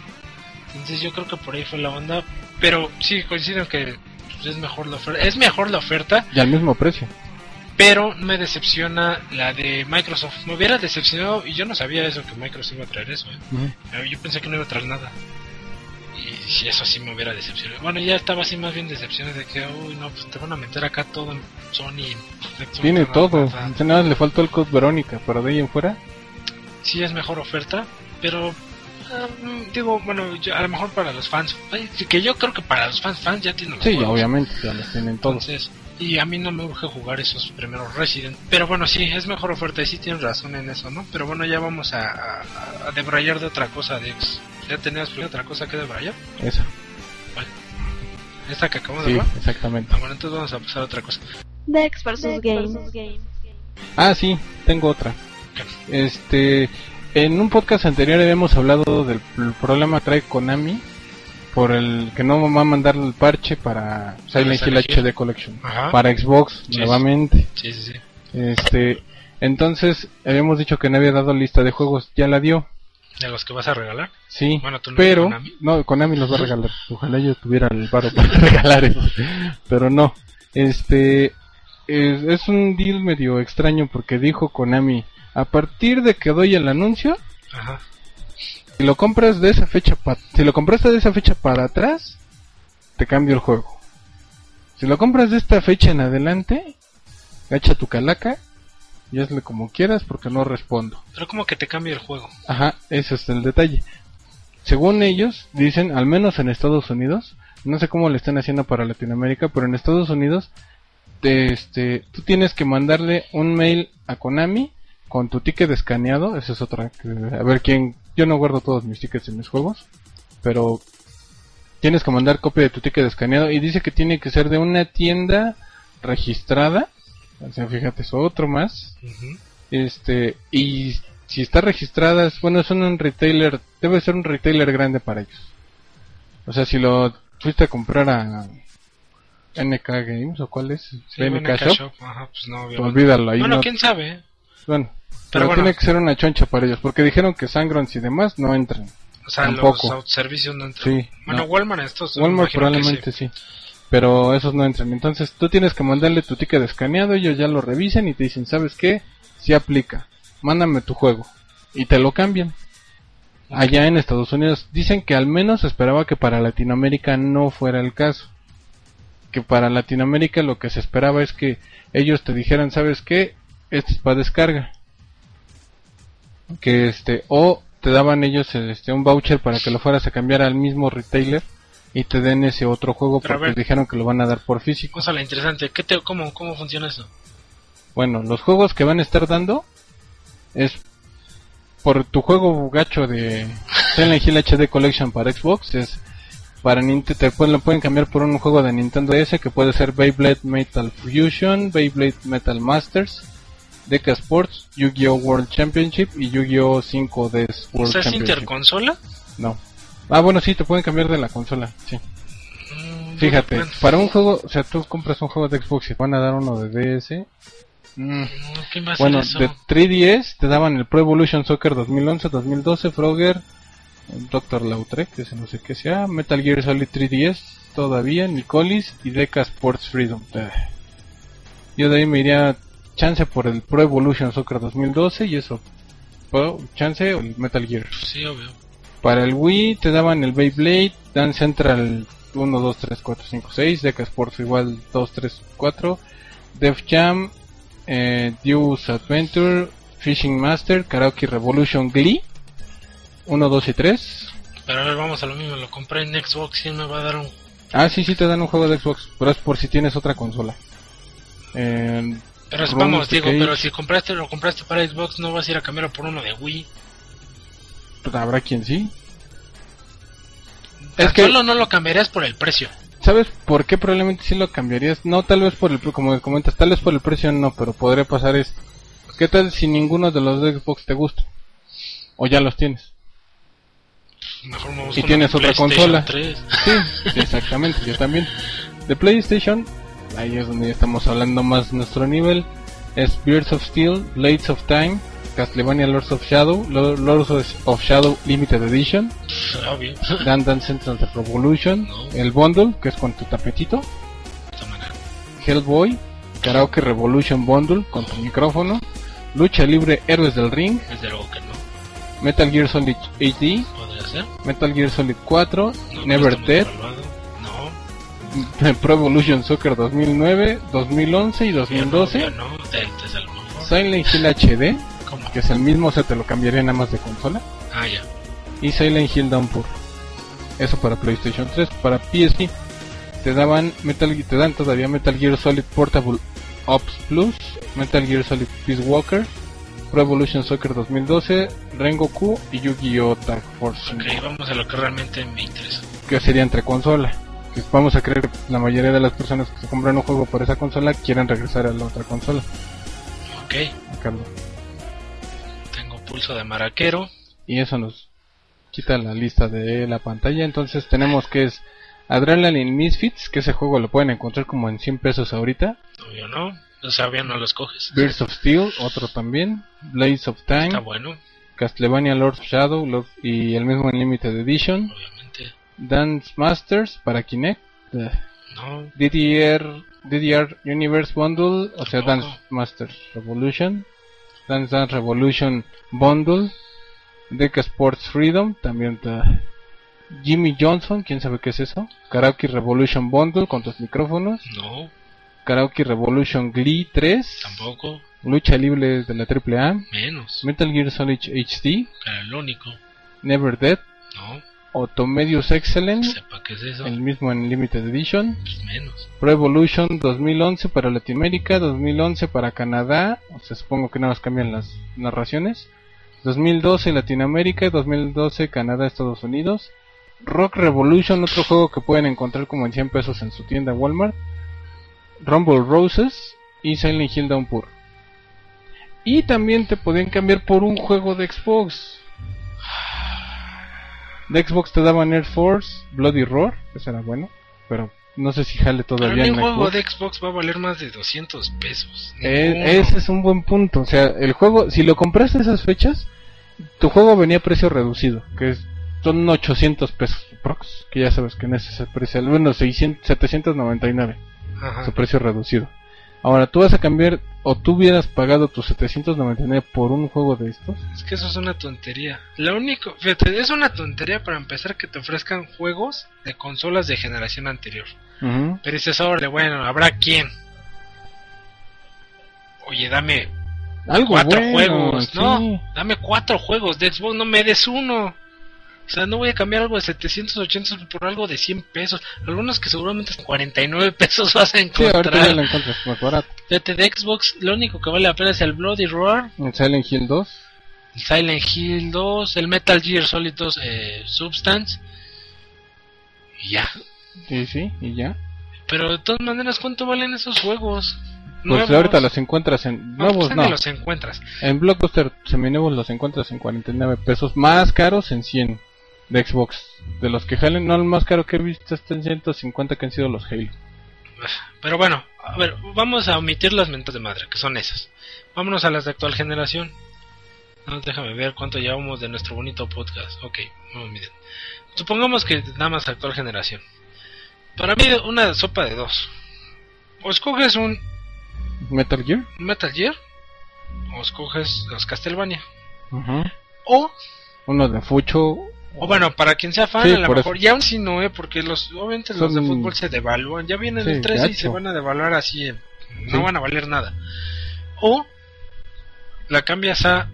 Entonces yo creo que por ahí fue la onda, pero sí coincido que pues, es mejor la oferta, es mejor la oferta, Y al mismo precio. Pero me decepciona la de Microsoft. Me hubiera decepcionado y yo no sabía eso que Microsoft iba a traer eso, ¿eh? Eh, Yo pensé que no iba a traer nada. Y si eso sí me hubiera decepcionado. Bueno, ya estaba así más bien decepcionado de que, uy, no, pues te van a meter acá todo en Sony. Xbox, Tiene todo. nada. Nada, le faltó el Code Verónica, pero de ahí en fuera. Sí es mejor oferta, pero mm, digo, bueno, yo- a lo mejor para los fans, que yo creo que para los fans, fans ya tienen los Sí, juegos. obviamente, ya los tienen todos. Entonces, y a mí no me urge jugar esos primeros Resident. Pero bueno, sí, es mejor oferta y sí tienes razón en eso, ¿no? Pero bueno, ya vamos a, a, a debrayar de otra cosa, Dex. ¿Ya tenías otra cosa que debrayar? Eso. Esta que acabamos de Sí, hablar. exactamente. Ah, bueno, entonces vamos a pasar a otra cosa. Dex vs. Game. Ah, sí, tengo otra. Este, en un podcast anterior habíamos hablado del problema que trae Konami por el que no va a mandar el parche para Silent Hill. HD Collection Ajá. para Xbox Sí, nuevamente. Sí, sí, sí. Este, entonces habíamos dicho que no había dado lista de juegos, ya la dio. De los que vas a regalar. Sí, Bueno, tú no pero Konami. no, Konami los va a regalar. Ojalá yo tuviera el paro para regalar eso, pero no. Este es, es un deal medio extraño porque dijo Konami a partir de que doy el anuncio, Ajá. Si lo compras de esa fecha pa- si lo compraste de esa fecha para atrás, te cambio el juego. Si lo compras de esta fecha en adelante, gacha tu calaca y hazle como quieras porque no respondo. Pero como que te cambia el juego. Ajá, ese es el detalle. Según ellos, dicen, al menos en Estados Unidos, no sé cómo le están haciendo para Latinoamérica, pero en Estados Unidos, te- este, tú tienes que mandarle un mail a Konami con tu ticket escaneado, esa es otra, que- a ver quién, yo no guardo todos mis tickets en mis juegos, pero tienes que mandar copia de tu ticket escaneado y dice que tiene que ser de una tienda registrada, o sea, fíjate, es otro más, este, y si está registrada, es- bueno, es un retailer, debe ser un retailer grande para ellos. O sea, si lo fuiste a comprar a NK Games o cuál es, Sí, BNK bueno, Shop, Shop. Ajá, pues no, obviamente. olvídalo ahí. Bueno, no- quién sabe. ¿eh? bueno, Pero pero, bueno. tiene que ser una choncha para ellos, porque dijeron que Sangrons y demás no entran. O sea, Tampoco. los autoservicios no entran. Sí, bueno, no. Walmart estos. Walmart probablemente sí. Pero esos no entran. Entonces tú tienes que mandarle tu ticket escaneado, ellos ya lo revisan y te dicen, ¿sabes qué? Si aplica. Mándame tu juego. Y te lo cambian. Allá en Estados Unidos dicen que al menos esperaba que para Latinoamérica no fuera el caso. Que para Latinoamérica lo que se esperaba es que ellos te dijeran, ¿sabes qué? Este es para descarga. Que este, o te daban ellos este, un voucher para que lo fueras a cambiar al mismo retailer y te den ese otro juego Pero porque dijeron que lo van a dar por físico. Cosa la interesante. ¿Qué te, cómo, ¿Cómo funciona eso? Bueno, los juegos que van a estar dando es por tu juego gacho de Silent Hill HD Collection para Xbox es Para Nintendo te pueden, lo pueden cambiar por un juego de Nintendo DS que puede ser Beyblade Metal Fusion, Beyblade Metal Masters, Deca Sports, Yu-Gi-Oh! World Championship y Yu-Gi-Oh! 5D ¿O World sea, es Championship. interconsola? No. Ah, bueno, sí, te pueden cambiar de la consola, sí. Mm, Fíjate, bueno, para un juego, o sea, tú compras un juego de Xbox y te van a dar uno de DS. mm, mm, ¿Qué a Bueno, eso? de 3DS te daban el Pro Evolution Soccer 2011, 2012, Frogger, Dr. Lautrec, que ese no sé qué sea, Metal Gear Solid 3DS, todavía, Nicolis y Deca Sports Freedom. Eh. Yo de ahí me iría chance por el Pro Evolution Soccer 2012 y eso. Pro, chance o el Metal Gear. Sí, obvio. Para el Wii te daban el Beyblade, Dance Central 1, 2, 3, 4, 5, 6, Deca Sports igual 2, 3, 4, Def Jam, eh, Deuce Adventure, Fishing Master, Karaoke Revolution Glee, 1, 2 y 3. Pero a ver, vamos a lo mismo. Lo compré en Xbox y me va a dar un. Ah, sí, sí te dan un juego de Xbox, pero es por si tienes otra consola. Eh, Pero vamos, Cage. pero si compraste lo compraste para Xbox, no vas a ir a cambiarlo por uno de Wii. pues, habrá quien sí. Es que- solo no lo cambiarías por el precio. ¿Sabes por qué probablemente sí lo cambiarías? No, tal vez por el, como comentas, tal vez por el precio no, pero podría pasar esto. ¿Qué tal si ninguno de los de Xbox te gusta? O ya los tienes. Mejor me Y tienes otra consola. 3. Sí, sí, exactamente, yo también. De PlayStation, ahí es donde ya estamos hablando más nuestro nivel. Es Beards of Steel, Blades of Time, Castlevania Lords of Shadow, Lo- Lords of- of Shadow Limited Edition. Dan Dan Central Revolution, No. el Bundle, que es con tu tapetito, De. Hellboy, Karaoke Revolution Bundle con tu micrófono, Lucha Libre Héroes del Ring, Desde luego que no. Metal Gear Solid HD, ser. Metal Gear Solid 4, No, Never Dead, evaluado. No. Pro Evolution Soccer 2009, 2011 y ya 2012, No, ya no. Es a lo mejor. Silent Hill HD, ¿Cómo? que es el mismo, o sea, te lo cambiaría nada más de consola, Ah, ya. y Silent Hill Downpour. Eso para PlayStation 3, para PSP te daban Metal te dan todavía Metal Gear Solid Portable Ops Plus, Metal Gear Solid Peace Walker, Pro Evolution Soccer 2012, Rengoku y Yu-Gi-Oh! Tag Force 5, Ok, vamos a lo que realmente me interesa. que sería entre consola. Vamos a creer que la mayoría de las personas que se compran un juego por esa consola quieren regresar a la otra consola. Ok, tengo pulso de maraquero. Y eso nos quita la lista de la pantalla. Entonces tenemos que es Adrenaline Misfits, que ese juego lo pueden encontrar como en 100 pesos ahorita. Obvio no. O sea, obvio no los coges. Birds of Steel, otro también. Blaze of Time, Está bueno, Castlevania Lord of Shadow Lord- y el mismo en Limited Edition. obviamente. Dance Masters para Kinect. No, DDR, DDR Universe Bundle, o sea. Dance Masters Revolution. Dance Dance Revolution Bundle. Deca Sports Freedom, también está Jimmy Johnson, quién sabe qué es eso. Karaoke Revolution Bundle con tus micrófonos. no, Karaoke Revolution Glee 3. tampoco. Lucha libre de la AAA. Menos. Metal Gear Solid HD. Único. Never Dead. No, Sepa qué es eso. El mismo en Limited Edition. Pues menos. Pro Evolution 2011 para Latinoamérica, 2011 para Canadá, o sea, supongo que nada más cambian las narraciones. 2012 Latinoamérica, 2012 Canadá, Estados Unidos. Rock Revolution, otro juego que pueden encontrar como en 100 pesos en su tienda Walmart. Rumble Roses y Silent Hill Downpour. Y también te podían cambiar por un juego de Xbox. De Xbox te daban Air Force, Bloody Roar, ese era bueno, pero no sé si jale Pero todavía en un juego Xbox. de Xbox va a valer más de 200 pesos. Eh, ese es un buen punto. O sea, el juego, si lo compraste esas fechas, tu juego venía a precio reducido, que es, son 800 pesos prox, que ya sabes que en ese es el precio, bueno, 600, 799, Ajá. su precio reducido. Ahora, tú vas a cambiar, o tú hubieras pagado tus 799 por un juego de estos. Es que eso es una tontería. Lo único, fíjate, es una tontería para empezar que te ofrezcan juegos de consolas de generación anterior. Ujú. Pero dices, ahora, bueno, habrá quién. Oye, dame Algo cuatro bueno, juegos, sí. no, dame cuatro juegos de Xbox, no me des uno. O sea, no voy a cambiar algo de 780 por algo de 100 pesos. Algunos que seguramente hasta 49 pesos vas a Sí, ahorita ya encontrar. lo encuentras más barato. Fíjate, de Xbox, lo único que vale la pena es el Bloody Roar, En Silent Hill 2. el Silent Hill 2, el Metal Gear Solid 2 eh, Substance. Y ya. Sí, sí, y ya. Pero de todas maneras, ¿cuánto valen esos juegos? Pues Nuevos. ahorita los encuentras en No, nuevos, pues, no. ni los encuentras. En Blockbuster seminuevos los encuentras en 49 pesos, más caros en 100 de Xbox. De los que jalen, no el más caro que he visto está en 150 que han sido los Halo. Pero bueno, a ver, vamos a omitir las mentas de madre, que son esas. Vámonos a las de actual generación. No, déjame ver cuánto llevamos de nuestro bonito podcast. Ok, no, miren. Supongamos que nada más actual generación. Para mí, una sopa de dos. O escoges un Metal Gear. Metal Gear, o escoges los Castlevania. Ujú. O, Uno de Fucho. O bueno, para quien sea fan, Sí, a lo mejor, y aún si no, eh, porque los, obviamente los de fútbol se devalúan. Ya vienen Sí, el 13 y se van a devaluar así, eh, no van a valer nada. O, la cambias a,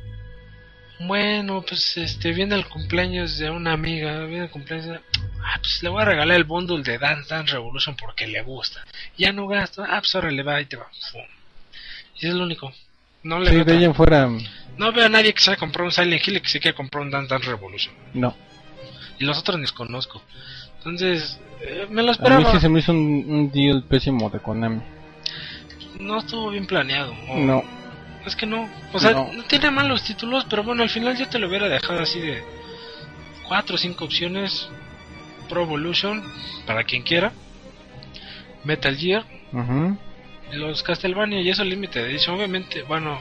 bueno, pues este, viene el cumpleaños de una amiga, viene el cumpleaños de... Ah, pues le voy a regalar el bundle de Dance Dance Revolution porque le gusta. Ya no gasto, ah, pues ahora le va y te va. Fum. Y es lo único. No le Sí, veo de otra- ahí en fuera. no veo a nadie que se haya comprado un Silent Hill y que se quiera comprar un Dance Dance Revolution. No. Y los otros ni los conozco. Entonces, eh, me lo A esperaba. mí sí se me hizo un, un deal pésimo de Konami. No estuvo bien planeado. o- No. Es que no. O sea, No. no. tiene malos títulos, pero bueno, al final yo te lo hubiera dejado así de cuatro o cinco opciones. Pro Evolution, para quien quiera. Metal Gear, Ujú. Los Castlevania y eso Limited Edition. Obviamente, bueno,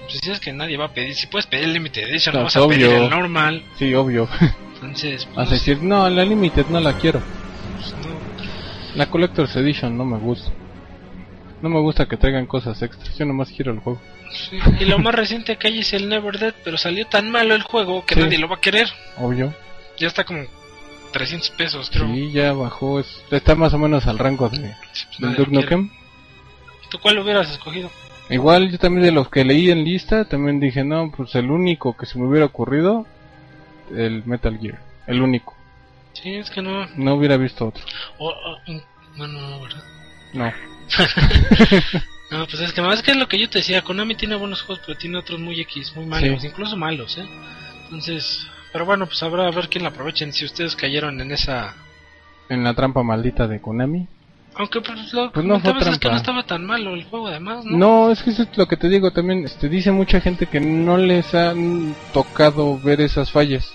pues si es que nadie va a pedir. Si puedes pedir Limited Edition, no Claro, vas a pedir el normal. Sí, obvio. Entonces, pues, Vas a no sé, decir, no, la Limited no la quiero. pues, no. La Collector's Edition no me gusta. No me gusta que traigan cosas extras. Yo nomás quiero el juego. Sí, Y lo más reciente que hay es el Never Dead, pero salió tan malo el juego que Sí. nadie lo va a querer. Obvio. Ya está como 300 pesos, creo. Sí, ya bajó. es- está más o menos al rango de, Pues del Duke. Nukem. ¿Tú cuál hubieras escogido? Igual yo también de los que leí en lista, también dije, no, pues el único que se me hubiera ocurrido, el Metal Gear. El único. Sí, es que no. No hubiera visto otro. o- o- in- bueno, no, ¿verdad? No. No, pues es que más que es lo que yo te decía. Konami tiene buenos juegos, pero tiene otros muy X, muy malos, Sí. incluso malos, ¿eh? Entonces, pero bueno, pues habrá a ver quién la aprovechen. Si ustedes cayeron en esa. En la trampa maldita de Konami. Aunque pues lo Pues no que fue es que no estaba tan malo el juego, además, ¿no? No, es que eso es lo que te digo también. Este, dice mucha gente que no les han tocado ver esas fallas.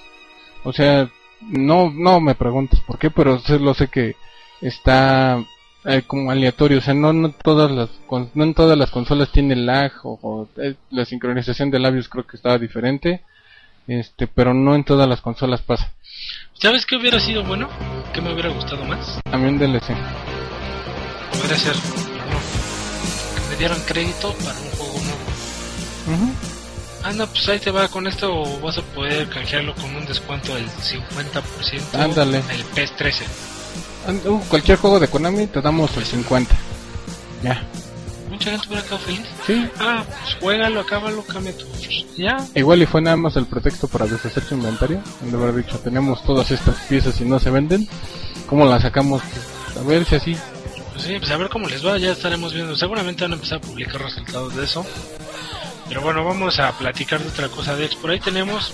O sea, no, no me preguntes por qué, pero lo sé que está eh, como aleatorio. O sea, no, no todas las, no en todas las consolas tiene lag o, o, eh, la sincronización de labios creo que estaba diferente. Este, pero no en todas las consolas pasa. ¿Sabes qué hubiera sido bueno? ¿Qué me hubiera gustado más? También DLC. Podría ser, no. Que me dieran crédito para un juego nuevo. Ujú. Ah, no, pues ahí te va, con esto vas a poder canjearlo con un descuento del 50% Ándale. el PES 13. And- uh, cualquier juego de Konami te damos el 50. Ya. Mucha gente hubiera quedado feliz. Sí, Ah, pues juégalo, acábalo, cambia tu... Ya, Igual y fue nada más el pretexto para deshacer su inventario. De haber dicho, tenemos todas estas piezas y no se venden. ¿Cómo las sacamos? A ver si así. Pues sí, pues a ver cómo les va, ya estaremos viendo. Seguramente van a empezar a publicar resultados de eso. Pero bueno, vamos a platicar de otra cosa de X. Por ahí tenemos...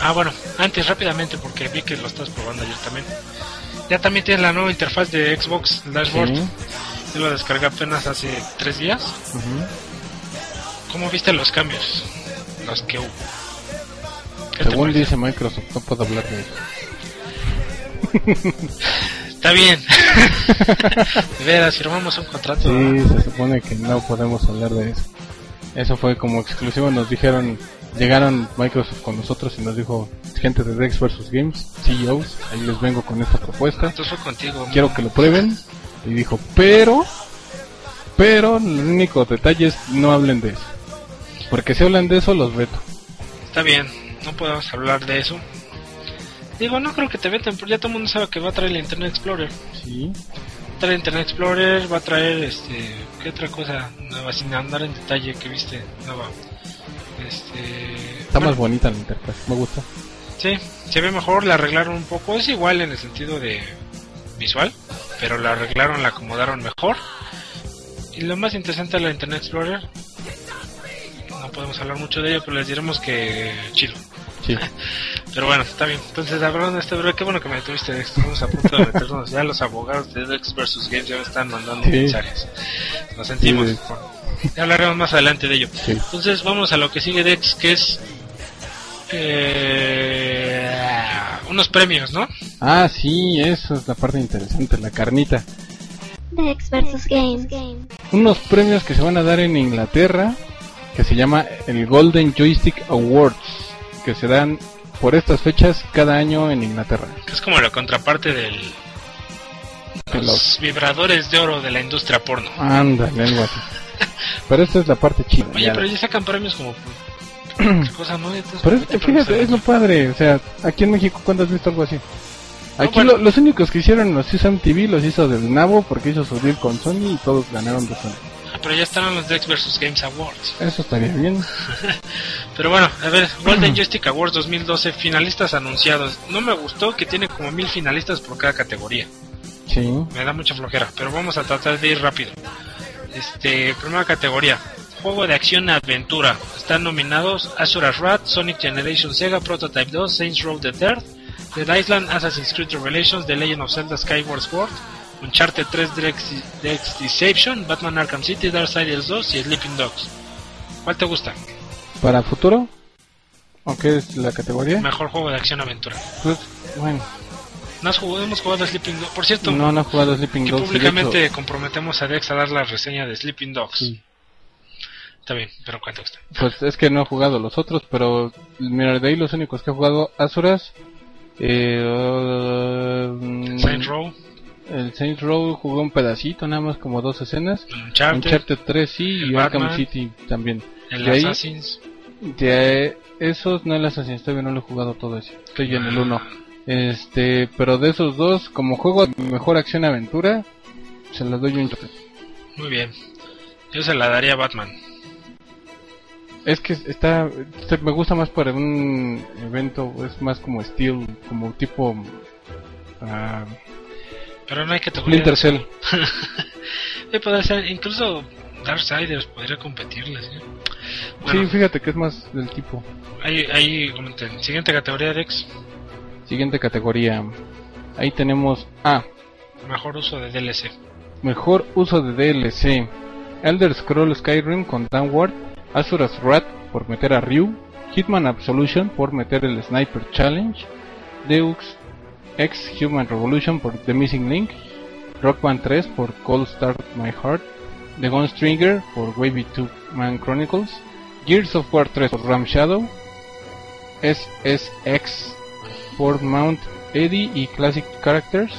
Ah, bueno, antes rápidamente, porque vi que lo estás probando ayer también. Ya también tienes la nueva interfaz de Xbox, Dashboard. Sí. Yo lo descargué apenas hace tres días. Ujú. ¿Cómo viste los cambios? Los que hubo. ¿Qué te Según dice Microsoft, no puedo hablar de eso. Está bien. veras, firmamos un contrato. Sí, se supone que no podemos hablar de eso. Eso fue como exclusivo, nos dijeron, llegaron Microsoft con nosotros y nos dijo, gente de Dex vs Games, CEOs, ahí les vengo con esta propuesta. Contigo. quiero que lo prueben. Y dijo, pero, pero el único detalle es no hablen de eso. Porque si hablan de eso, los veto. Está bien, no podemos hablar de eso. Digo, no creo que te porque ya todo el mundo sabe que va a traer el Internet Explorer. Sí. Trae Internet Explorer, va a traer, este, ¿qué otra cosa nueva? Sin andar en detalle que viste, nueva. Este. Está bueno, más bonita la interfaz, me gusta. Sí, se ve mejor, la arreglaron un poco. Es igual en el sentido de visual, pero la arreglaron, la acomodaron mejor. Y lo más interesante de la Internet Explorer, no podemos hablar mucho de ella, pero les diremos que chido. Sí. Pero bueno, está bien. Entonces, hablando de este bro, qué bueno que me detuviste. Estamos a punto de meternos. Ya los abogados de Dex vs. Games ya me están mandando Sí. mensajes. Lo sentimos. Sí. Ya hablaremos más adelante de ello. Sí. Entonces, vamos a lo que sigue Dex, que es. Eh, unos premios, ¿no? Ah, sí, eso es la parte interesante, la carnita. Dex vs. Games. Unos premios que se van a dar en Inglaterra, que se llama el Golden Joystick Awards, que se dan por estas fechas cada año en Inglaterra. Es como la contraparte del. De Los los- vibradores de oro de la industria porno. Ándale, algo así. Pero esta es la parte chida. Oye, ya. pero ya sacan premios como. por cosas no Pero es fíjate, es lo padre, o sea, aquí en México, ¿cuándo has visto algo así? Aquí bueno. lo- los únicos que hicieron los hizo MTV, los hizo del Nabo porque hizo su deal con Sony y todos ganaron de Sony. Ah, Pero ya están los Dex vs. Games Awards. Eso estaría bien. Pero bueno, a ver, Golden Joystick Awards 2012, finalistas anunciados. No me gustó que tiene como mil finalistas por cada categoría. Sí. Me da mucha flojera, pero vamos a tratar de ir rápido. Este, primera categoría, juego de acción aventura. Están nominados Azura's Wrath, Sonic Generation Sega, Prototype 2, Saints Row the Third, Dead Island, Assassin's Creed Revelations, The Legend of Zelda Skyward Sword, Uncharted 3 Dex, Dex Deception, Batman Arkham City, Darksiders 2 y Sleeping Dogs. ¿Cuál te gusta? ¿Para futuro? ¿O qué es la categoría? Mejor juego de acción aventura. Pues, bueno, ¿No has jugado, hemos jugado a Sleeping Dogs. Por cierto, no, no he jugado Sleeping que Dogs. públicamente hecho, comprometemos a Dex a dar la reseña de Sleeping Dogs. sí. Está bien, pero ¿cuál te gusta? Pues es que no he jugado los otros, pero mira, de ahí los únicos que he jugado Azuras. Eh, El Saints Row jugué un pedacito, nada más como dos escenas. Uncharted, Uncharted 3 sí y Arkham Batman, City también. el de ahí-. De esos no el Assassin's todavía no lo he jugado todo ese. Estoy en el 1. Este, pero de esos dos, como juego de mejor acción aventura, se los doy un Muy bien. Yo se la daría a Batman. Es que está, me gusta más para un evento, es más como estilo, como tipo ah, Pero no hay que Splinter Cell. Puede ser, incluso Darksiders podría competirles. ¿eh? Sí, Bueno, fíjate que es más del tipo. ahí, ahí comenten. Siguiente categoría, Dex. Siguiente categoría. Ahí tenemos A. Mejor uso de DLC. Mejor uso de DLC. Elder Scroll Skyrim con Downward. Azura's Wrath por meter a Ryu. Hitman Absolution por meter el Sniper Challenge. Deux Ex Human Revolution por The Missing Link. Rock Band 3 por Cold Start My Heart. The Gunstringer por Wavy 2 Man Chronicles. Gears of War 3 por Ram Shadow. SSX por Mount Eddie y Classic Characters.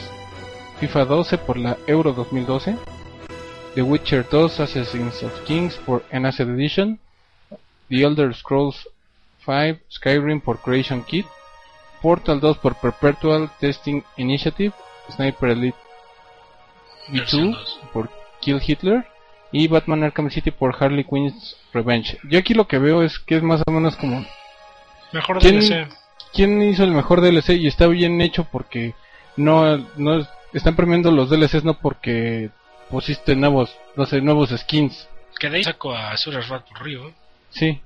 FIFA 12 por la Euro 2012. The Witcher 2 Assassins of Kings por Enhanced Edition. The Elder Scrolls 5 Skyrim por Creation Kit. Portal 2 por Perpetual Testing Initiative. Sniper Elite Versión V2 dos. por Kill Hitler. Y Batman Arkham City por Harley Quinn's Revenge. Yo aquí lo que veo es que es más o menos como Mejor ¿Quién- DLC. quién hizo el mejor DLC y está bien hecho porque no, no es- están premiando los DLCs no porque pusiste nuevos, no sé, nuevos skins. Que de ahí saco a Azura's Wrath por Río. Sí.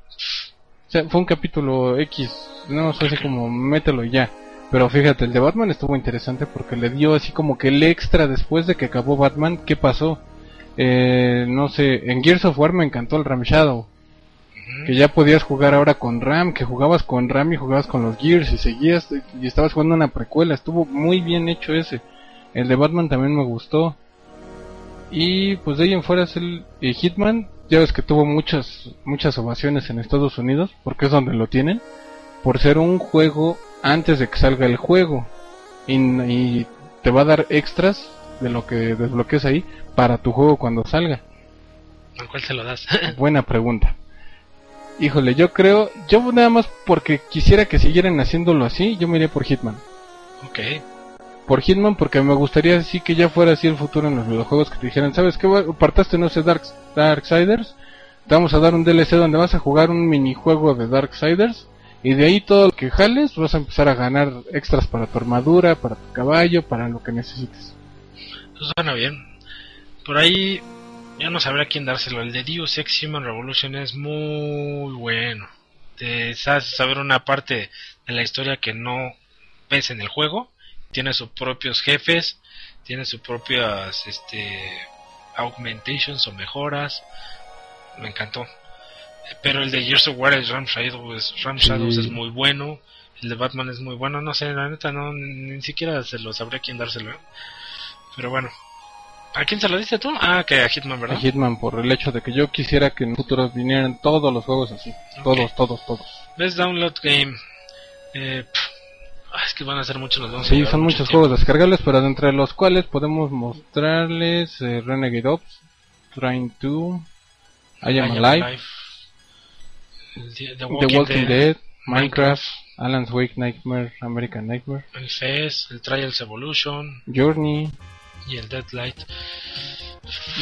O sea, fue un capítulo X, no sé, así como mételo y ya. Pero fíjate, el de Batman estuvo interesante porque le dio así como que el extra después de que acabó Batman, ¿qué pasó? Eh, no sé, en Gears of War me encantó el Ram Shadow. Que ya podías jugar ahora con RAM, que jugabas con RAM y jugabas con los Gears y seguías y estabas jugando una precuela, estuvo muy bien hecho ese. El de Batman también me gustó. Y pues de ahí en fuera es el eh, Hitman, ya ves que tuvo muchas muchas ovaciones en Estados Unidos, porque es donde lo tienen, por ser un juego antes de que salga el juego. Y, y te va a dar extras de lo que desbloquees ahí para tu juego cuando salga. ¿A cuál se lo das? Buena pregunta. Híjole, yo creo, yo nada más porque quisiera que siguieran haciéndolo así, yo me iría por Hitman. ok. Por Hitman porque me gustaría así que ya fuera así el futuro en los videojuegos que te dijeran, ¿sabes qué? Apartaste, no sé, Dark, Darksiders, te vamos a dar un DLC donde vas a jugar un minijuego de Darksiders y de ahí todo lo que jales vas a empezar a ganar extras para tu armadura, para tu caballo, para lo que necesites. Eso suena bien. Por ahí ya no sabrá quién dárselo. El de Deus Ex Human Revolution es muy bueno. te hace saber una parte de la historia que no ves en el juego. Tiene sus propios jefes, tiene sus propias este, augmentations o mejoras. Me encantó. Pero el de Gears of War, el Ram Shadows, Ram Shadows Sí. es muy bueno. El de Batman es muy bueno. No sé, la neta, no, ni siquiera se lo sabría quién dárselo. ¿eh? Pero bueno. ¿A quién se lo diste tú? Ah, que a Hitman, A ¿verdad? Hitman por el hecho de que yo quisiera que en el futuro vinieran todos los juegos así. Todos, todos, todos. Best Download Game. Eh, pff, es que van a ser muchos, nos vamos a Sí, llevar son mucho muchos tiempo. juegos descargables, pero entre los cuales podemos mostrarles eh, Renegade Ops, Trying 2, I Am I Am Alive, Alive, The, The The Walking, Walking Dead, Dead, Minecraft, Alan's Wake Nightmare, American Nightmare, el FES, el Trials Evolution Journey. y el Deadlight.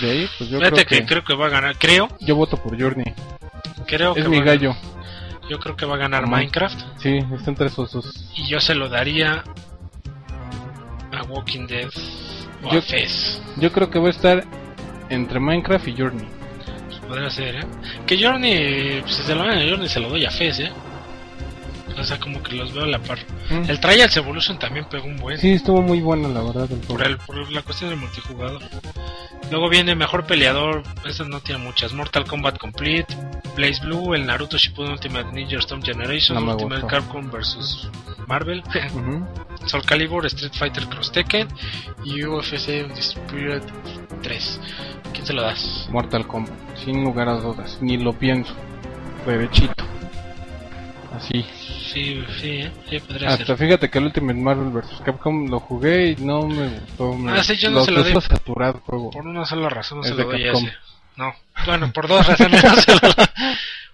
De ahí, pues yo Fíjate creo que, que, creo que va a ganar, creo, yo voto por Journey. creo Es que mi a gallo. ganar- yo creo que va a ganar. Minecraft Sí, está entre esos dos. y yo se lo daría a Walking Dead o Yo- a FES. Yo creo que va a estar entre Minecraft y Journey. Pues podría ser, ¿eh? Que Journey, pues, si se lo dan a Journey se lo doy a FES, ¿eh? O sea, como que los veo a la par. Mm. El Trials Evolution también pegó un buen. Sí, estuvo muy bueno la verdad el por, el, por la cuestión del multijugador. Luego viene Mejor Peleador, estas no tiene muchas. Mortal Kombat Complete, Blaze Blue, el Naruto Shippuden Ultimate Ninja Storm Generation, No Ultimate gustó. Capcom vs Marvel, Ujú. Soul Calibur, Street Fighter Cross Tekken y UFC Undisputed 3. ¿Quién se lo das? Mortal Kombat, sin lugar a dudas, ni lo pienso. Derechito. Así. Sí, sí, ¿eh? sí podría Hasta ser. fíjate que el Ultimate Marvel vs. Capcom lo jugué y no me gustó. Me, Ah, sí, yo no se lo doy. saturado juego. Por una sola razón no Es se lo doy Capcom. ese. No, bueno, por dos razones no se lo doy.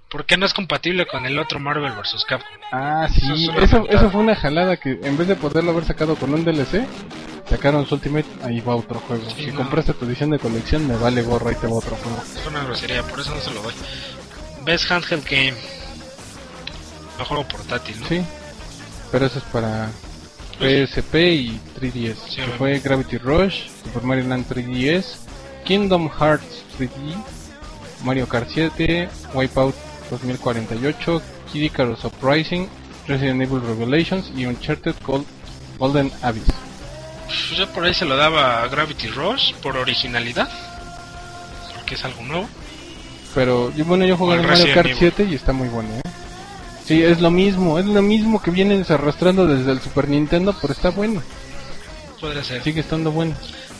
Porque no es compatible con el otro Marvel vs. Capcom. Ah, Eso sí, eso, mentada. eso fue una jalada que en vez de poderlo haber sacado con un DLC, sacaron su Ultimate, ahí va otro juego. Sí, si no. compraste tu edición de colección, me vale gorro, ahí te va otro juego. Es una grosería, por eso no se lo doy. Best Handheld Game. Mejor juego portátil, ¿no? Sí, pero eso es para PSP y 3DS. Sí, que fue Gravity Rush, Super Mario Land 3DS, Kingdom Hearts 3D, Mario Kart 7, Wipeout 2048, Kid Icarus Uprising, Resident Evil Revelations y Uncharted Gold- Golden Abyss. Pues yo por ahí se lo daba a Gravity Rush por originalidad. Porque es algo nuevo. Pero yo, bueno, yo jugué el Mario Kart Evil. 7 y está muy bueno, ¿eh? Sí, es lo mismo, es lo mismo que vienen arrastrando desde el Super Nintendo, pero está bueno, Podría ser. sigue estando bueno.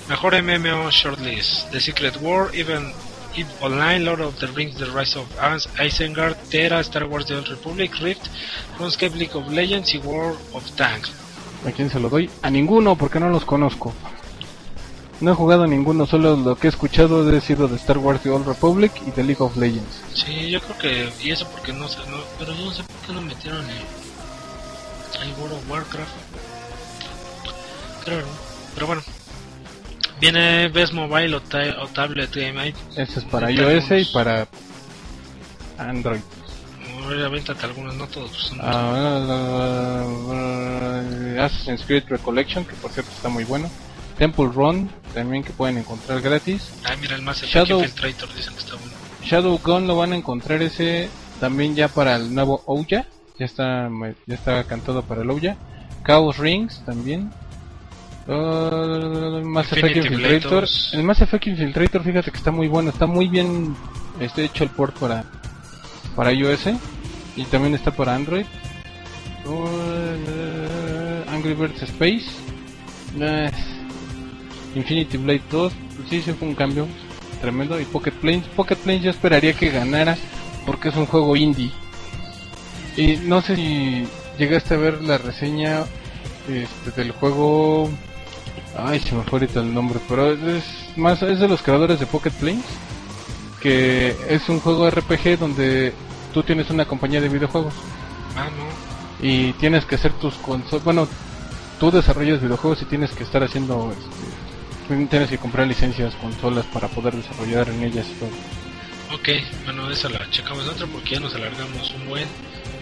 Mejor MMO Shortlist: The Secret War, Even Eve Online, Lord of the Rings, The Rise of Isengard, Terra, Star Wars The Old Republic, Rift, RuneScape League of Legends y World of Tanks. ¿A quién se lo doy? A ninguno, porque no los conozco. No he jugado ninguno, solo lo que he escuchado ha sido de Star Wars The Old Republic y de League of Legends. Sí, yo creo que. Y eso porque no sé. No, pero yo no sé por qué no metieron el. El World of Warcraft. Creo, ¿no? Pero bueno. Viene Best Mobile o, ta- o Tablet Game. Ese es para iOS y para Android. Avéntate algunos, no todos. Son Ah, Assassin's Creed Recollection, que por cierto está muy bueno. Temple Run, también que pueden encontrar gratis. Ah, mira, el Mass Effect Shadow- Infiltrator dicen que está bueno. Shadow Gun lo van a encontrar ese también ya para el nuevo Ouya. Ya está, ya está cantado para el Ouya. Chaos Rings también. Uh, Mass Effect Infiltrator. El Mass Effect Infiltrator, fíjate que está muy bueno. Está muy bien este, hecho el port para, para iOS. Y también está para Android. Uh, Angry Birds Space. Uh, Infinity Blade 2. Sí, sí fue un cambio tremendo. Y Pocket Planes. Pocket Planes yo esperaría que ganara porque es un juego indie. Y no sé si llegaste a ver la reseña este, del juego. Ay, se me fue ahorita el nombre, pero es más es de los creadores de Pocket Planes, que es un juego RPG donde tú tienes una compañía de videojuegos Ah, no. y tienes que hacer tus consolas. Bueno, tú desarrollas videojuegos y tienes que estar haciendo. Este, tienes que comprar licencias, consolas para poder desarrollar en ellas y todo. Ok, bueno, esa la checamos otra porque ya nos alargamos un buen.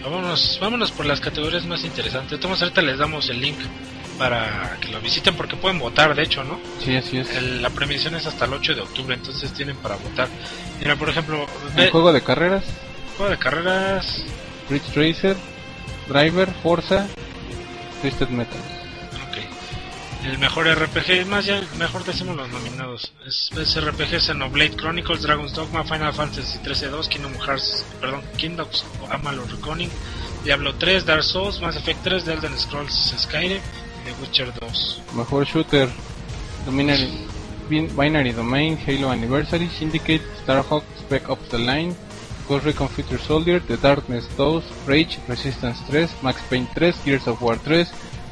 Vámonos, vámonos por las categorías más interesantes. Entonces ahorita les damos el link para que lo visiten porque pueden votar, de hecho, ¿no? Sí, así es. El- la premiación es hasta el 8 de octubre, entonces tienen para votar. Mira, por ejemplo, ve- juego de carreras, juego de carreras. Ridge Racer, Driver, Forza, Twisted Metal. El mejor RPG, más ya, mejor decimos los nominados. Es, es RPG Xenoblade Chronicles, Dragon's Dogma, Final Fantasy 13-2, Kingdom Hearts, perdón, Kingdoms Amalur Reckoning, Diablo 3, Dark Souls, Mass Effect 3, The Elden Scrolls Skyrim y The Witcher 2. Mejor Shooter, Bin- Binary Domain, Halo Anniversary, Syndicate, Starhawk, Spec Ops The Line, Ghost Recon Future Soldier, The Darkness 2, Rage, Resistance 3, Max Payne 3, Gears of War 3,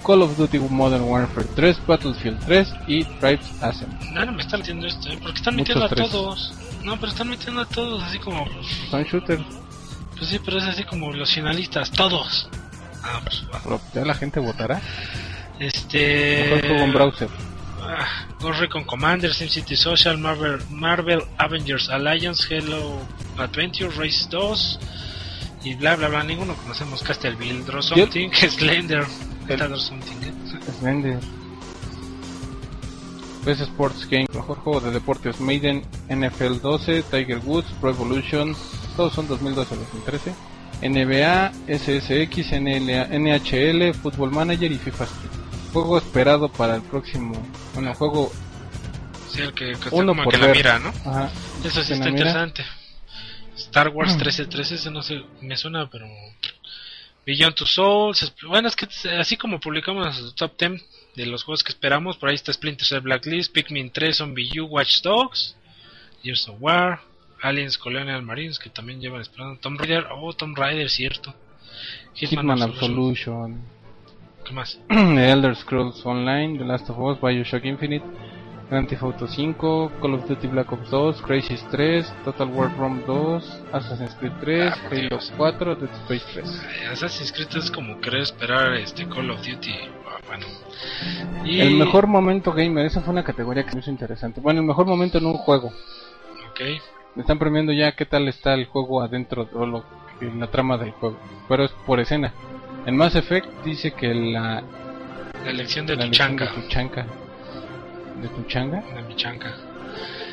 Call of Duty Modern Warfare 3, Battlefield 3 y Tribes Ascent. No, no me están metiendo esto, ¿eh? porque están Muchos metiendo a tres. todos. No, pero están metiendo a todos, así como. Son shooters, Pues sí, pero es así como los finalistas, todos. Ah, pues va. pero ya la gente votará. Este. Mejor juego en browser. Ah, Ghost Recon Commander, SimCity Social, Marvel, Marvel Avengers Alliance, Hello Adventure, Race 2 y bla bla bla. Ninguno conocemos Castleville, Draw Something, Slender. Something, ¿eh? Slender. Best Sports Game, mejor juego de deportes Maiden, NFL 12, Tiger Woods, Pro Evolution, todos son 2012-2013, NBA, SSX, NLA, NHL, Football Manager y FIFA Street. Juego esperado para el próximo, bueno, juego Sí, el que, que uno como por que la mira, ¿no? Ajá, Eso sí está interesante. Star Wars 1313, ese no sé, me suena, pero. Beyond Two Souls. Bueno, es que así como publicamos nuestro top 10 de los juegos que esperamos, por ahí está Splinter Cell Blacklist, Pikmin 3, Zombie U, Watch Dogs, Gears of War, Aliens Colonial Marines, que también llevan esperando. Tomb Raider, oh, Tomb Raider, cierto. Hitman Absolution, ¿Qué más? The Elder Scrolls Online, The Last of Us, Bioshock Infinite, Grand Theft Auto 5, Call of Duty Black Ops 2, Crysis 3, Total War Rome 2, Assassin's Creed 3, Ah, Halo Dios. 4, Dead Space 3. Eh, Assassin's Creed es como querer esperar este Call of Duty. ah, Bueno. Y- El mejor momento gamer, esa fue una categoría que me hizo interesante. Bueno, el mejor momento en un juego. Ok. Me están premiando ya qué tal está el juego adentro o lo, la trama del juego. Pero es por escena. En Mass Effect dice que la, La elección de la tu elección chanca. De tu changa. De mi chanca.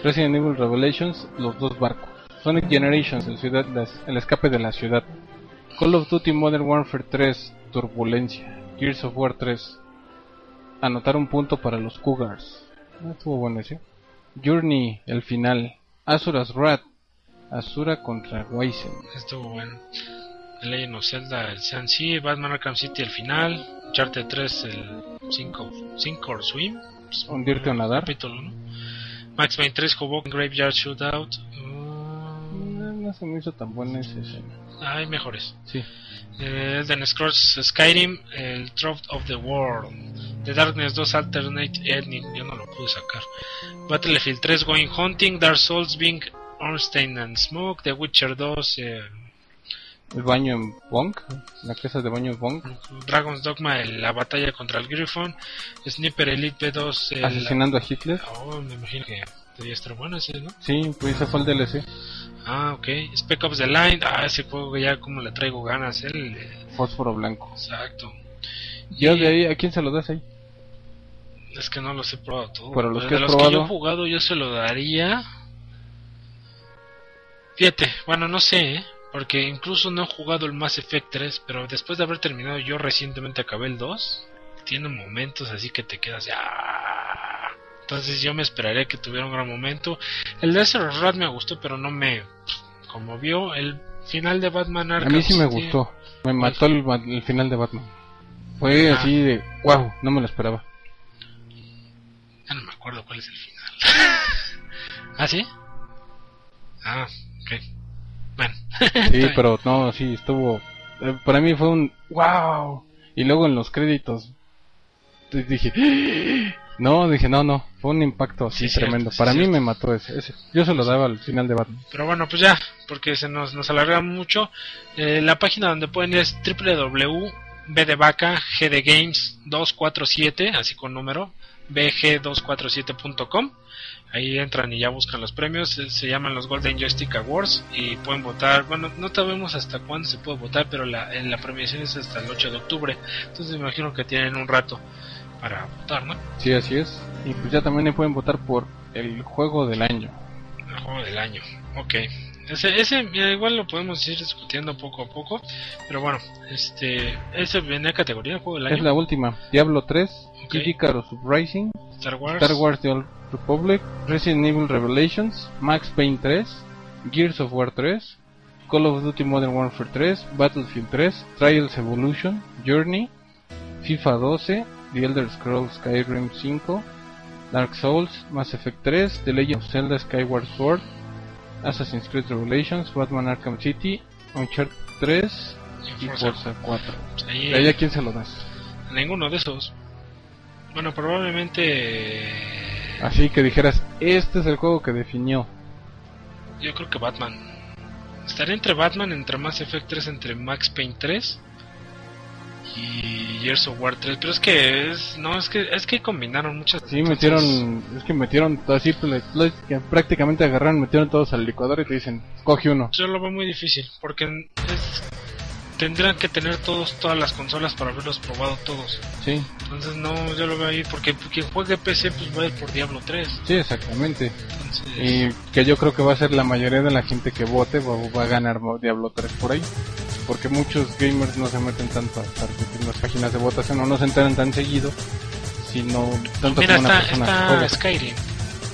Resident Evil Revelations, los dos barcos. Sonic Generations, el, ciudad, las- el escape de la ciudad. Call of Duty Modern Warfare 3, Turbulencia. Gears of War 3, anotar un punto para los Cougars. Ah, estuvo bueno ese. Journey, el final. Azura's Wrath, Azura contra Weizen. Estuvo bueno. The Legend of Zelda, el Sea Batman Arkham City, el final. Uncharted 3, el 5 Sink or Swim. Pues, Hundirte o nadar. Capítulo, ¿no? Max Payne 3, Hoboken Graveyard Shootout. Mm, No se me hizo tan buena esa escena. Hay mejores. Sí. Eh, Elden Scrolls Skyrim, el Trough of the World, The Darkness 2 Alternate Ending, yo no lo pude sacar. Battlefield 3 Going Hunting, Dark Souls Being Ornstein and Smoke, The Witcher 2, eh, El baño en Bonk, la casa de baño en Bonk. Dragon's Dogma, el- la batalla contra el Griffon, Sniper Elite B2, el- Asesinando a Hitler. Oh, me imagino que debía estar bueno ese, ¿no? Sí, pues ese fue el DLC. Ah, ok. Spec Ops The Line, ah, ese juego ya como le traigo ganas, el, Fósforo blanco. exacto. Yo Y- de ahí, ¿a quién se lo das ahí? Es que no los he probado todos. Pero los de que has los que yo probado. he jugado, yo se lo daría. Fíjate, bueno, no sé, ¿eh? Porque incluso no he jugado el Mass Effect 3, pero después de haber terminado, yo recientemente acabé el 2. Tiene momentos así que te quedas. ¡ah! Entonces yo me esperaría que tuviera un gran momento. El de Rat me gustó, pero no me conmovió. El final de Batman A Arkham mí sí me gustó. Me mató el, ba- el final de Batman. Fue Ah. así de, wow, no me lo esperaba. Ya no me acuerdo cuál es el final. ¿Ah, sí? Ah, ok. Bueno. Sí, pero no, sí, estuvo. eh, para mí fue un wow. Y luego en los créditos dije, no, dije, no, no, fue un impacto así Sí, cierto, tremendo. sí, para mí cierto. me mató ese, ese. Yo se lo daba al final de Batman. Pero bueno, pues ya, porque se nos, nos alarga mucho. Eh, la página donde pueden ir es www. B de vaca, G de Games 247, así con número, bg247.com. Ahí entran y ya buscan los premios. Se, se llaman los Golden Joystick Awards y pueden votar. Bueno, no sabemos hasta cuándo se puede votar, pero la, en la premiación es hasta el 8 de octubre. Entonces me imagino que tienen un rato para votar, ¿no? Sí, así es. Y pues ya también pueden votar por el juego del año. El juego del año. Ok. Ese, ese igual lo podemos ir discutiendo poco a poco. Pero bueno, este. Ese viene a categoría juego del año. Es la última. Diablo 3, Ok. Kid Icarus Uprising, Star Wars. Star Wars The Old Republic, Resident Evil Revelations, Max Payne 3, Gears of War 3, Call of Duty Modern Warfare 3, Battlefield 3, Trials Evolution, Journey, FIFA 12, The Elder Scrolls Skyrim 5, Dark Souls, Mass Effect 3, The Legend of Zelda Skyward Sword, Assassin's Creed Revelations, Batman Arkham City, Uncharted 3 y Forza. Forza 4. Ahí, ¿Y ahí a quién se lo das? ninguno de esos. Bueno, probablemente. Así que dijeras, este es el juego que definió. Yo creo que Batman. Estaría entre Batman, entre Mass Effect 3, entre Max Payne 3 y Gears of War 3. Pero es que es, no, es que es que combinaron muchas. Sí, metieron, es que metieron así, que prácticamente agarraron, metieron todos al licuador y te dicen, coge uno. Yo lo veo muy difícil porque es, tendrían que tener todos todas las consolas para haberlos probado todos. Sí, Entonces no, yo lo veo ahí porque quien juegue PC pues va a ir por Diablo 3. sí, exactamente. Entonces, Y que yo creo que va a ser la mayoría de la gente que vote va, va a ganar Diablo 3 por ahí. Porque muchos gamers no se meten tanto a en las páginas de votación o no se enteran tan seguido, sino tanto Mira, como una está, persona está juega. Skyrim,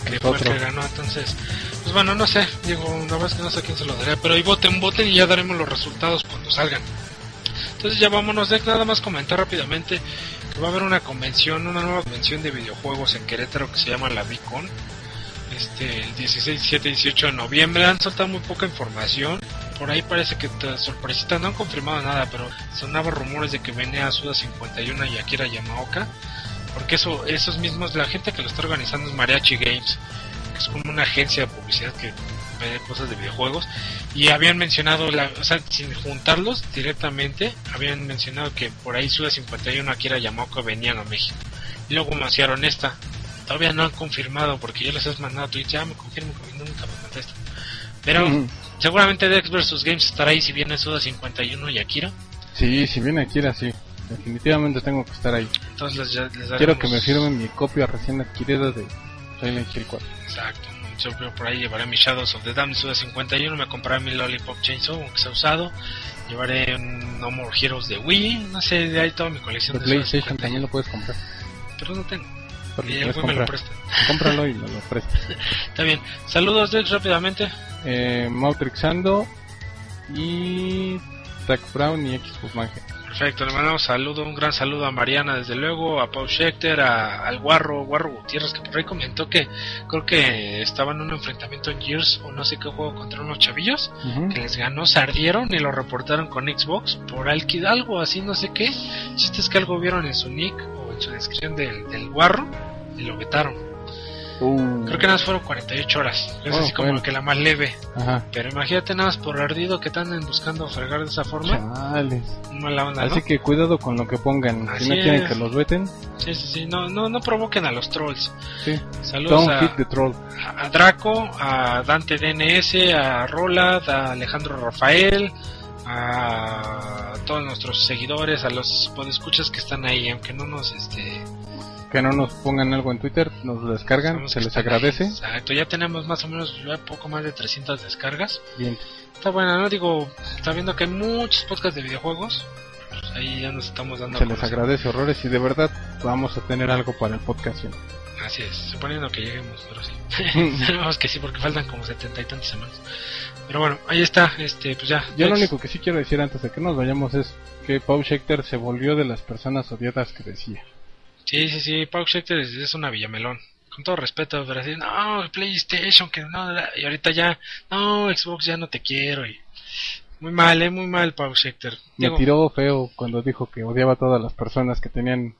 que Es fue el otro. que ganó, entonces, pues bueno, no sé, digo, la verdad es que no sé a quién se lo daré, pero ahí voten, voten y ya daremos los resultados cuando salgan. Entonces ya vámonos, de nada más comentar rápidamente que va a haber una convención, una nueva convención de videojuegos en Querétaro que se llama la Vicon. Este, el 16, 17, 18 de noviembre han soltado muy poca información. Por ahí parece que sorpresita, no han confirmado nada, pero sonaban rumores de que venía Suda 51 y Akira Yamaoka. Porque eso, esos mismos, la gente que lo está organizando es Mariachi Games, es como una agencia de publicidad que ve cosas de videojuegos. Y habían mencionado, la, o sea, sin juntarlos directamente, habían mencionado que por ahí Suda 51 Akira Yamaoka venían a México. Y luego anunciaron esta. Todavía no han confirmado porque yo les he mandado tweets, ya me confirmo, nunca me contestan. Pero seguramente Dex vs Games estará ahí si viene Suda 51 y Akira. Sí, si viene aquí así, definitivamente tengo que estar ahí. Entonces les, Quiero que me firmen mi copia recién adquirida de Silent Hill 4. Exacto. Yo creo por ahí llevaré mi Shadows of the Damned Suda 51, me compraré mi Lollipop Chainsaw, aunque sea usado. Llevaré un No More Heroes de Wii, no sé, de ahí toda mi colección De de PlayStation 51. también lo puedes comprar. Pero no tengo. Y el me lo presta. Cómpralo y me lo prestas. Está bien. Saludos, Dex, rápidamente. Eh, Mautrixando y Zack Brown y Xbox Manje. Perfecto, le mandamos saludo, un gran saludo a Mariana, desde luego, a Pau Schechter, a, al Guarro, Guarro Gutiérrez, que por ahí comentó que creo que estaba en un enfrentamiento en Gears o no sé qué juego contra unos chavillos, que les ganó, se ardieron y lo reportaron con Xbox por algo así, no sé qué. El chiste es que algo vieron en su nick o en su descripción del, del Guarro y lo vetaron. Uh, Creo que nada más fueron 48 horas, es Oh, así como bueno. que la más leve. Ajá. Pero imagínate nada más por ardido que anden buscando fregar de esa forma. Chales. Mala onda, ¿no? Así que cuidado con lo que pongan. Así si no quieren que los veten, Sí, sí, sí, no, no, no provoquen a los trolls. sí. Saludos Don't a, hit the troll. a Draco, a Dante DNS, a Rolad, a Alejandro Rafael, a todos nuestros seguidores, a los podescuchas que están ahí, aunque no nos este Que no nos pongan algo en Twitter, nos lo descargan, sabemos se les agradece. Exacto, ya tenemos más o menos ya poco más de 300 descargas. Bien. Está bueno, no digo, está viendo que hay muchos podcasts de videojuegos. Pues ahí ya nos estamos dando Se les agradece horrores y de verdad vamos a tener algo para el podcast. ¿sí? Así es, suponiendo que lleguemos, pero sí. Esperemos que sí, porque faltan como setenta y tantas semanas. Pero bueno, ahí está, este, pues ya. Yo lo único que sí quiero decir antes de que nos vayamos es que Pau Schechter se volvió de las personas odiadas que decía. Sí, sí, sí, Pau Schechter es, una villamelón. Con todo respeto, pero así, no, PlayStation, que no, y ahorita ya, no, Xbox ya no te quiero. Y... Muy mal, eh, muy mal, Pau Schechter. Me Digo, tiró feo cuando dijo que odiaba a todas las personas que tenían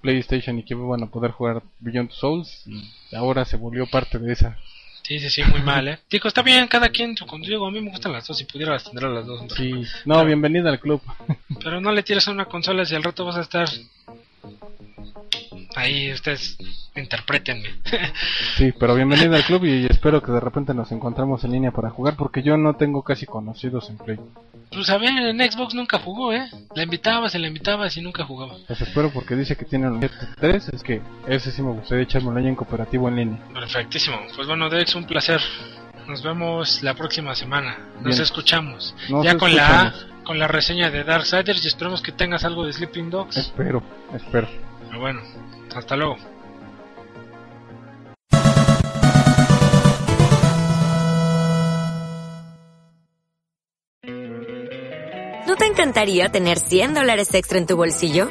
PlayStation y que iban a poder jugar Beyond Souls y ahora se volvió parte de esa. Sí, sí, sí, muy mal, eh. Digo, está bien, cada quien su contigo. A mí me gustan las dos, si pudiera las tendré las dos. Sí, no, bienvenida al club. Pero no le tires a una consola si al rato vas a estar. Ahí, ustedes interpretenme. Sí, pero bienvenida al club y espero que de repente nos encontremos en línea para jugar porque yo no tengo casi conocidos en Play. Pues a ver, en Xbox nunca jugó, ¿eh? La invitabas, se la invitabas y nunca jugaba. Los espero porque dice que tienen un 3, es que ese sí me gustaría echarme un año en cooperativo en línea. Perfectísimo. Pues bueno, Dex, un placer. Nos vemos la próxima semana. Nos Bien. escuchamos. Nos ya con la escuchamos. Con la reseña de Darksiders y esperemos que tengas algo de Sleeping Dogs. Espero, espero. Pero bueno, hasta luego. ¿No te encantaría tener 100 dólares extra en tu bolsillo?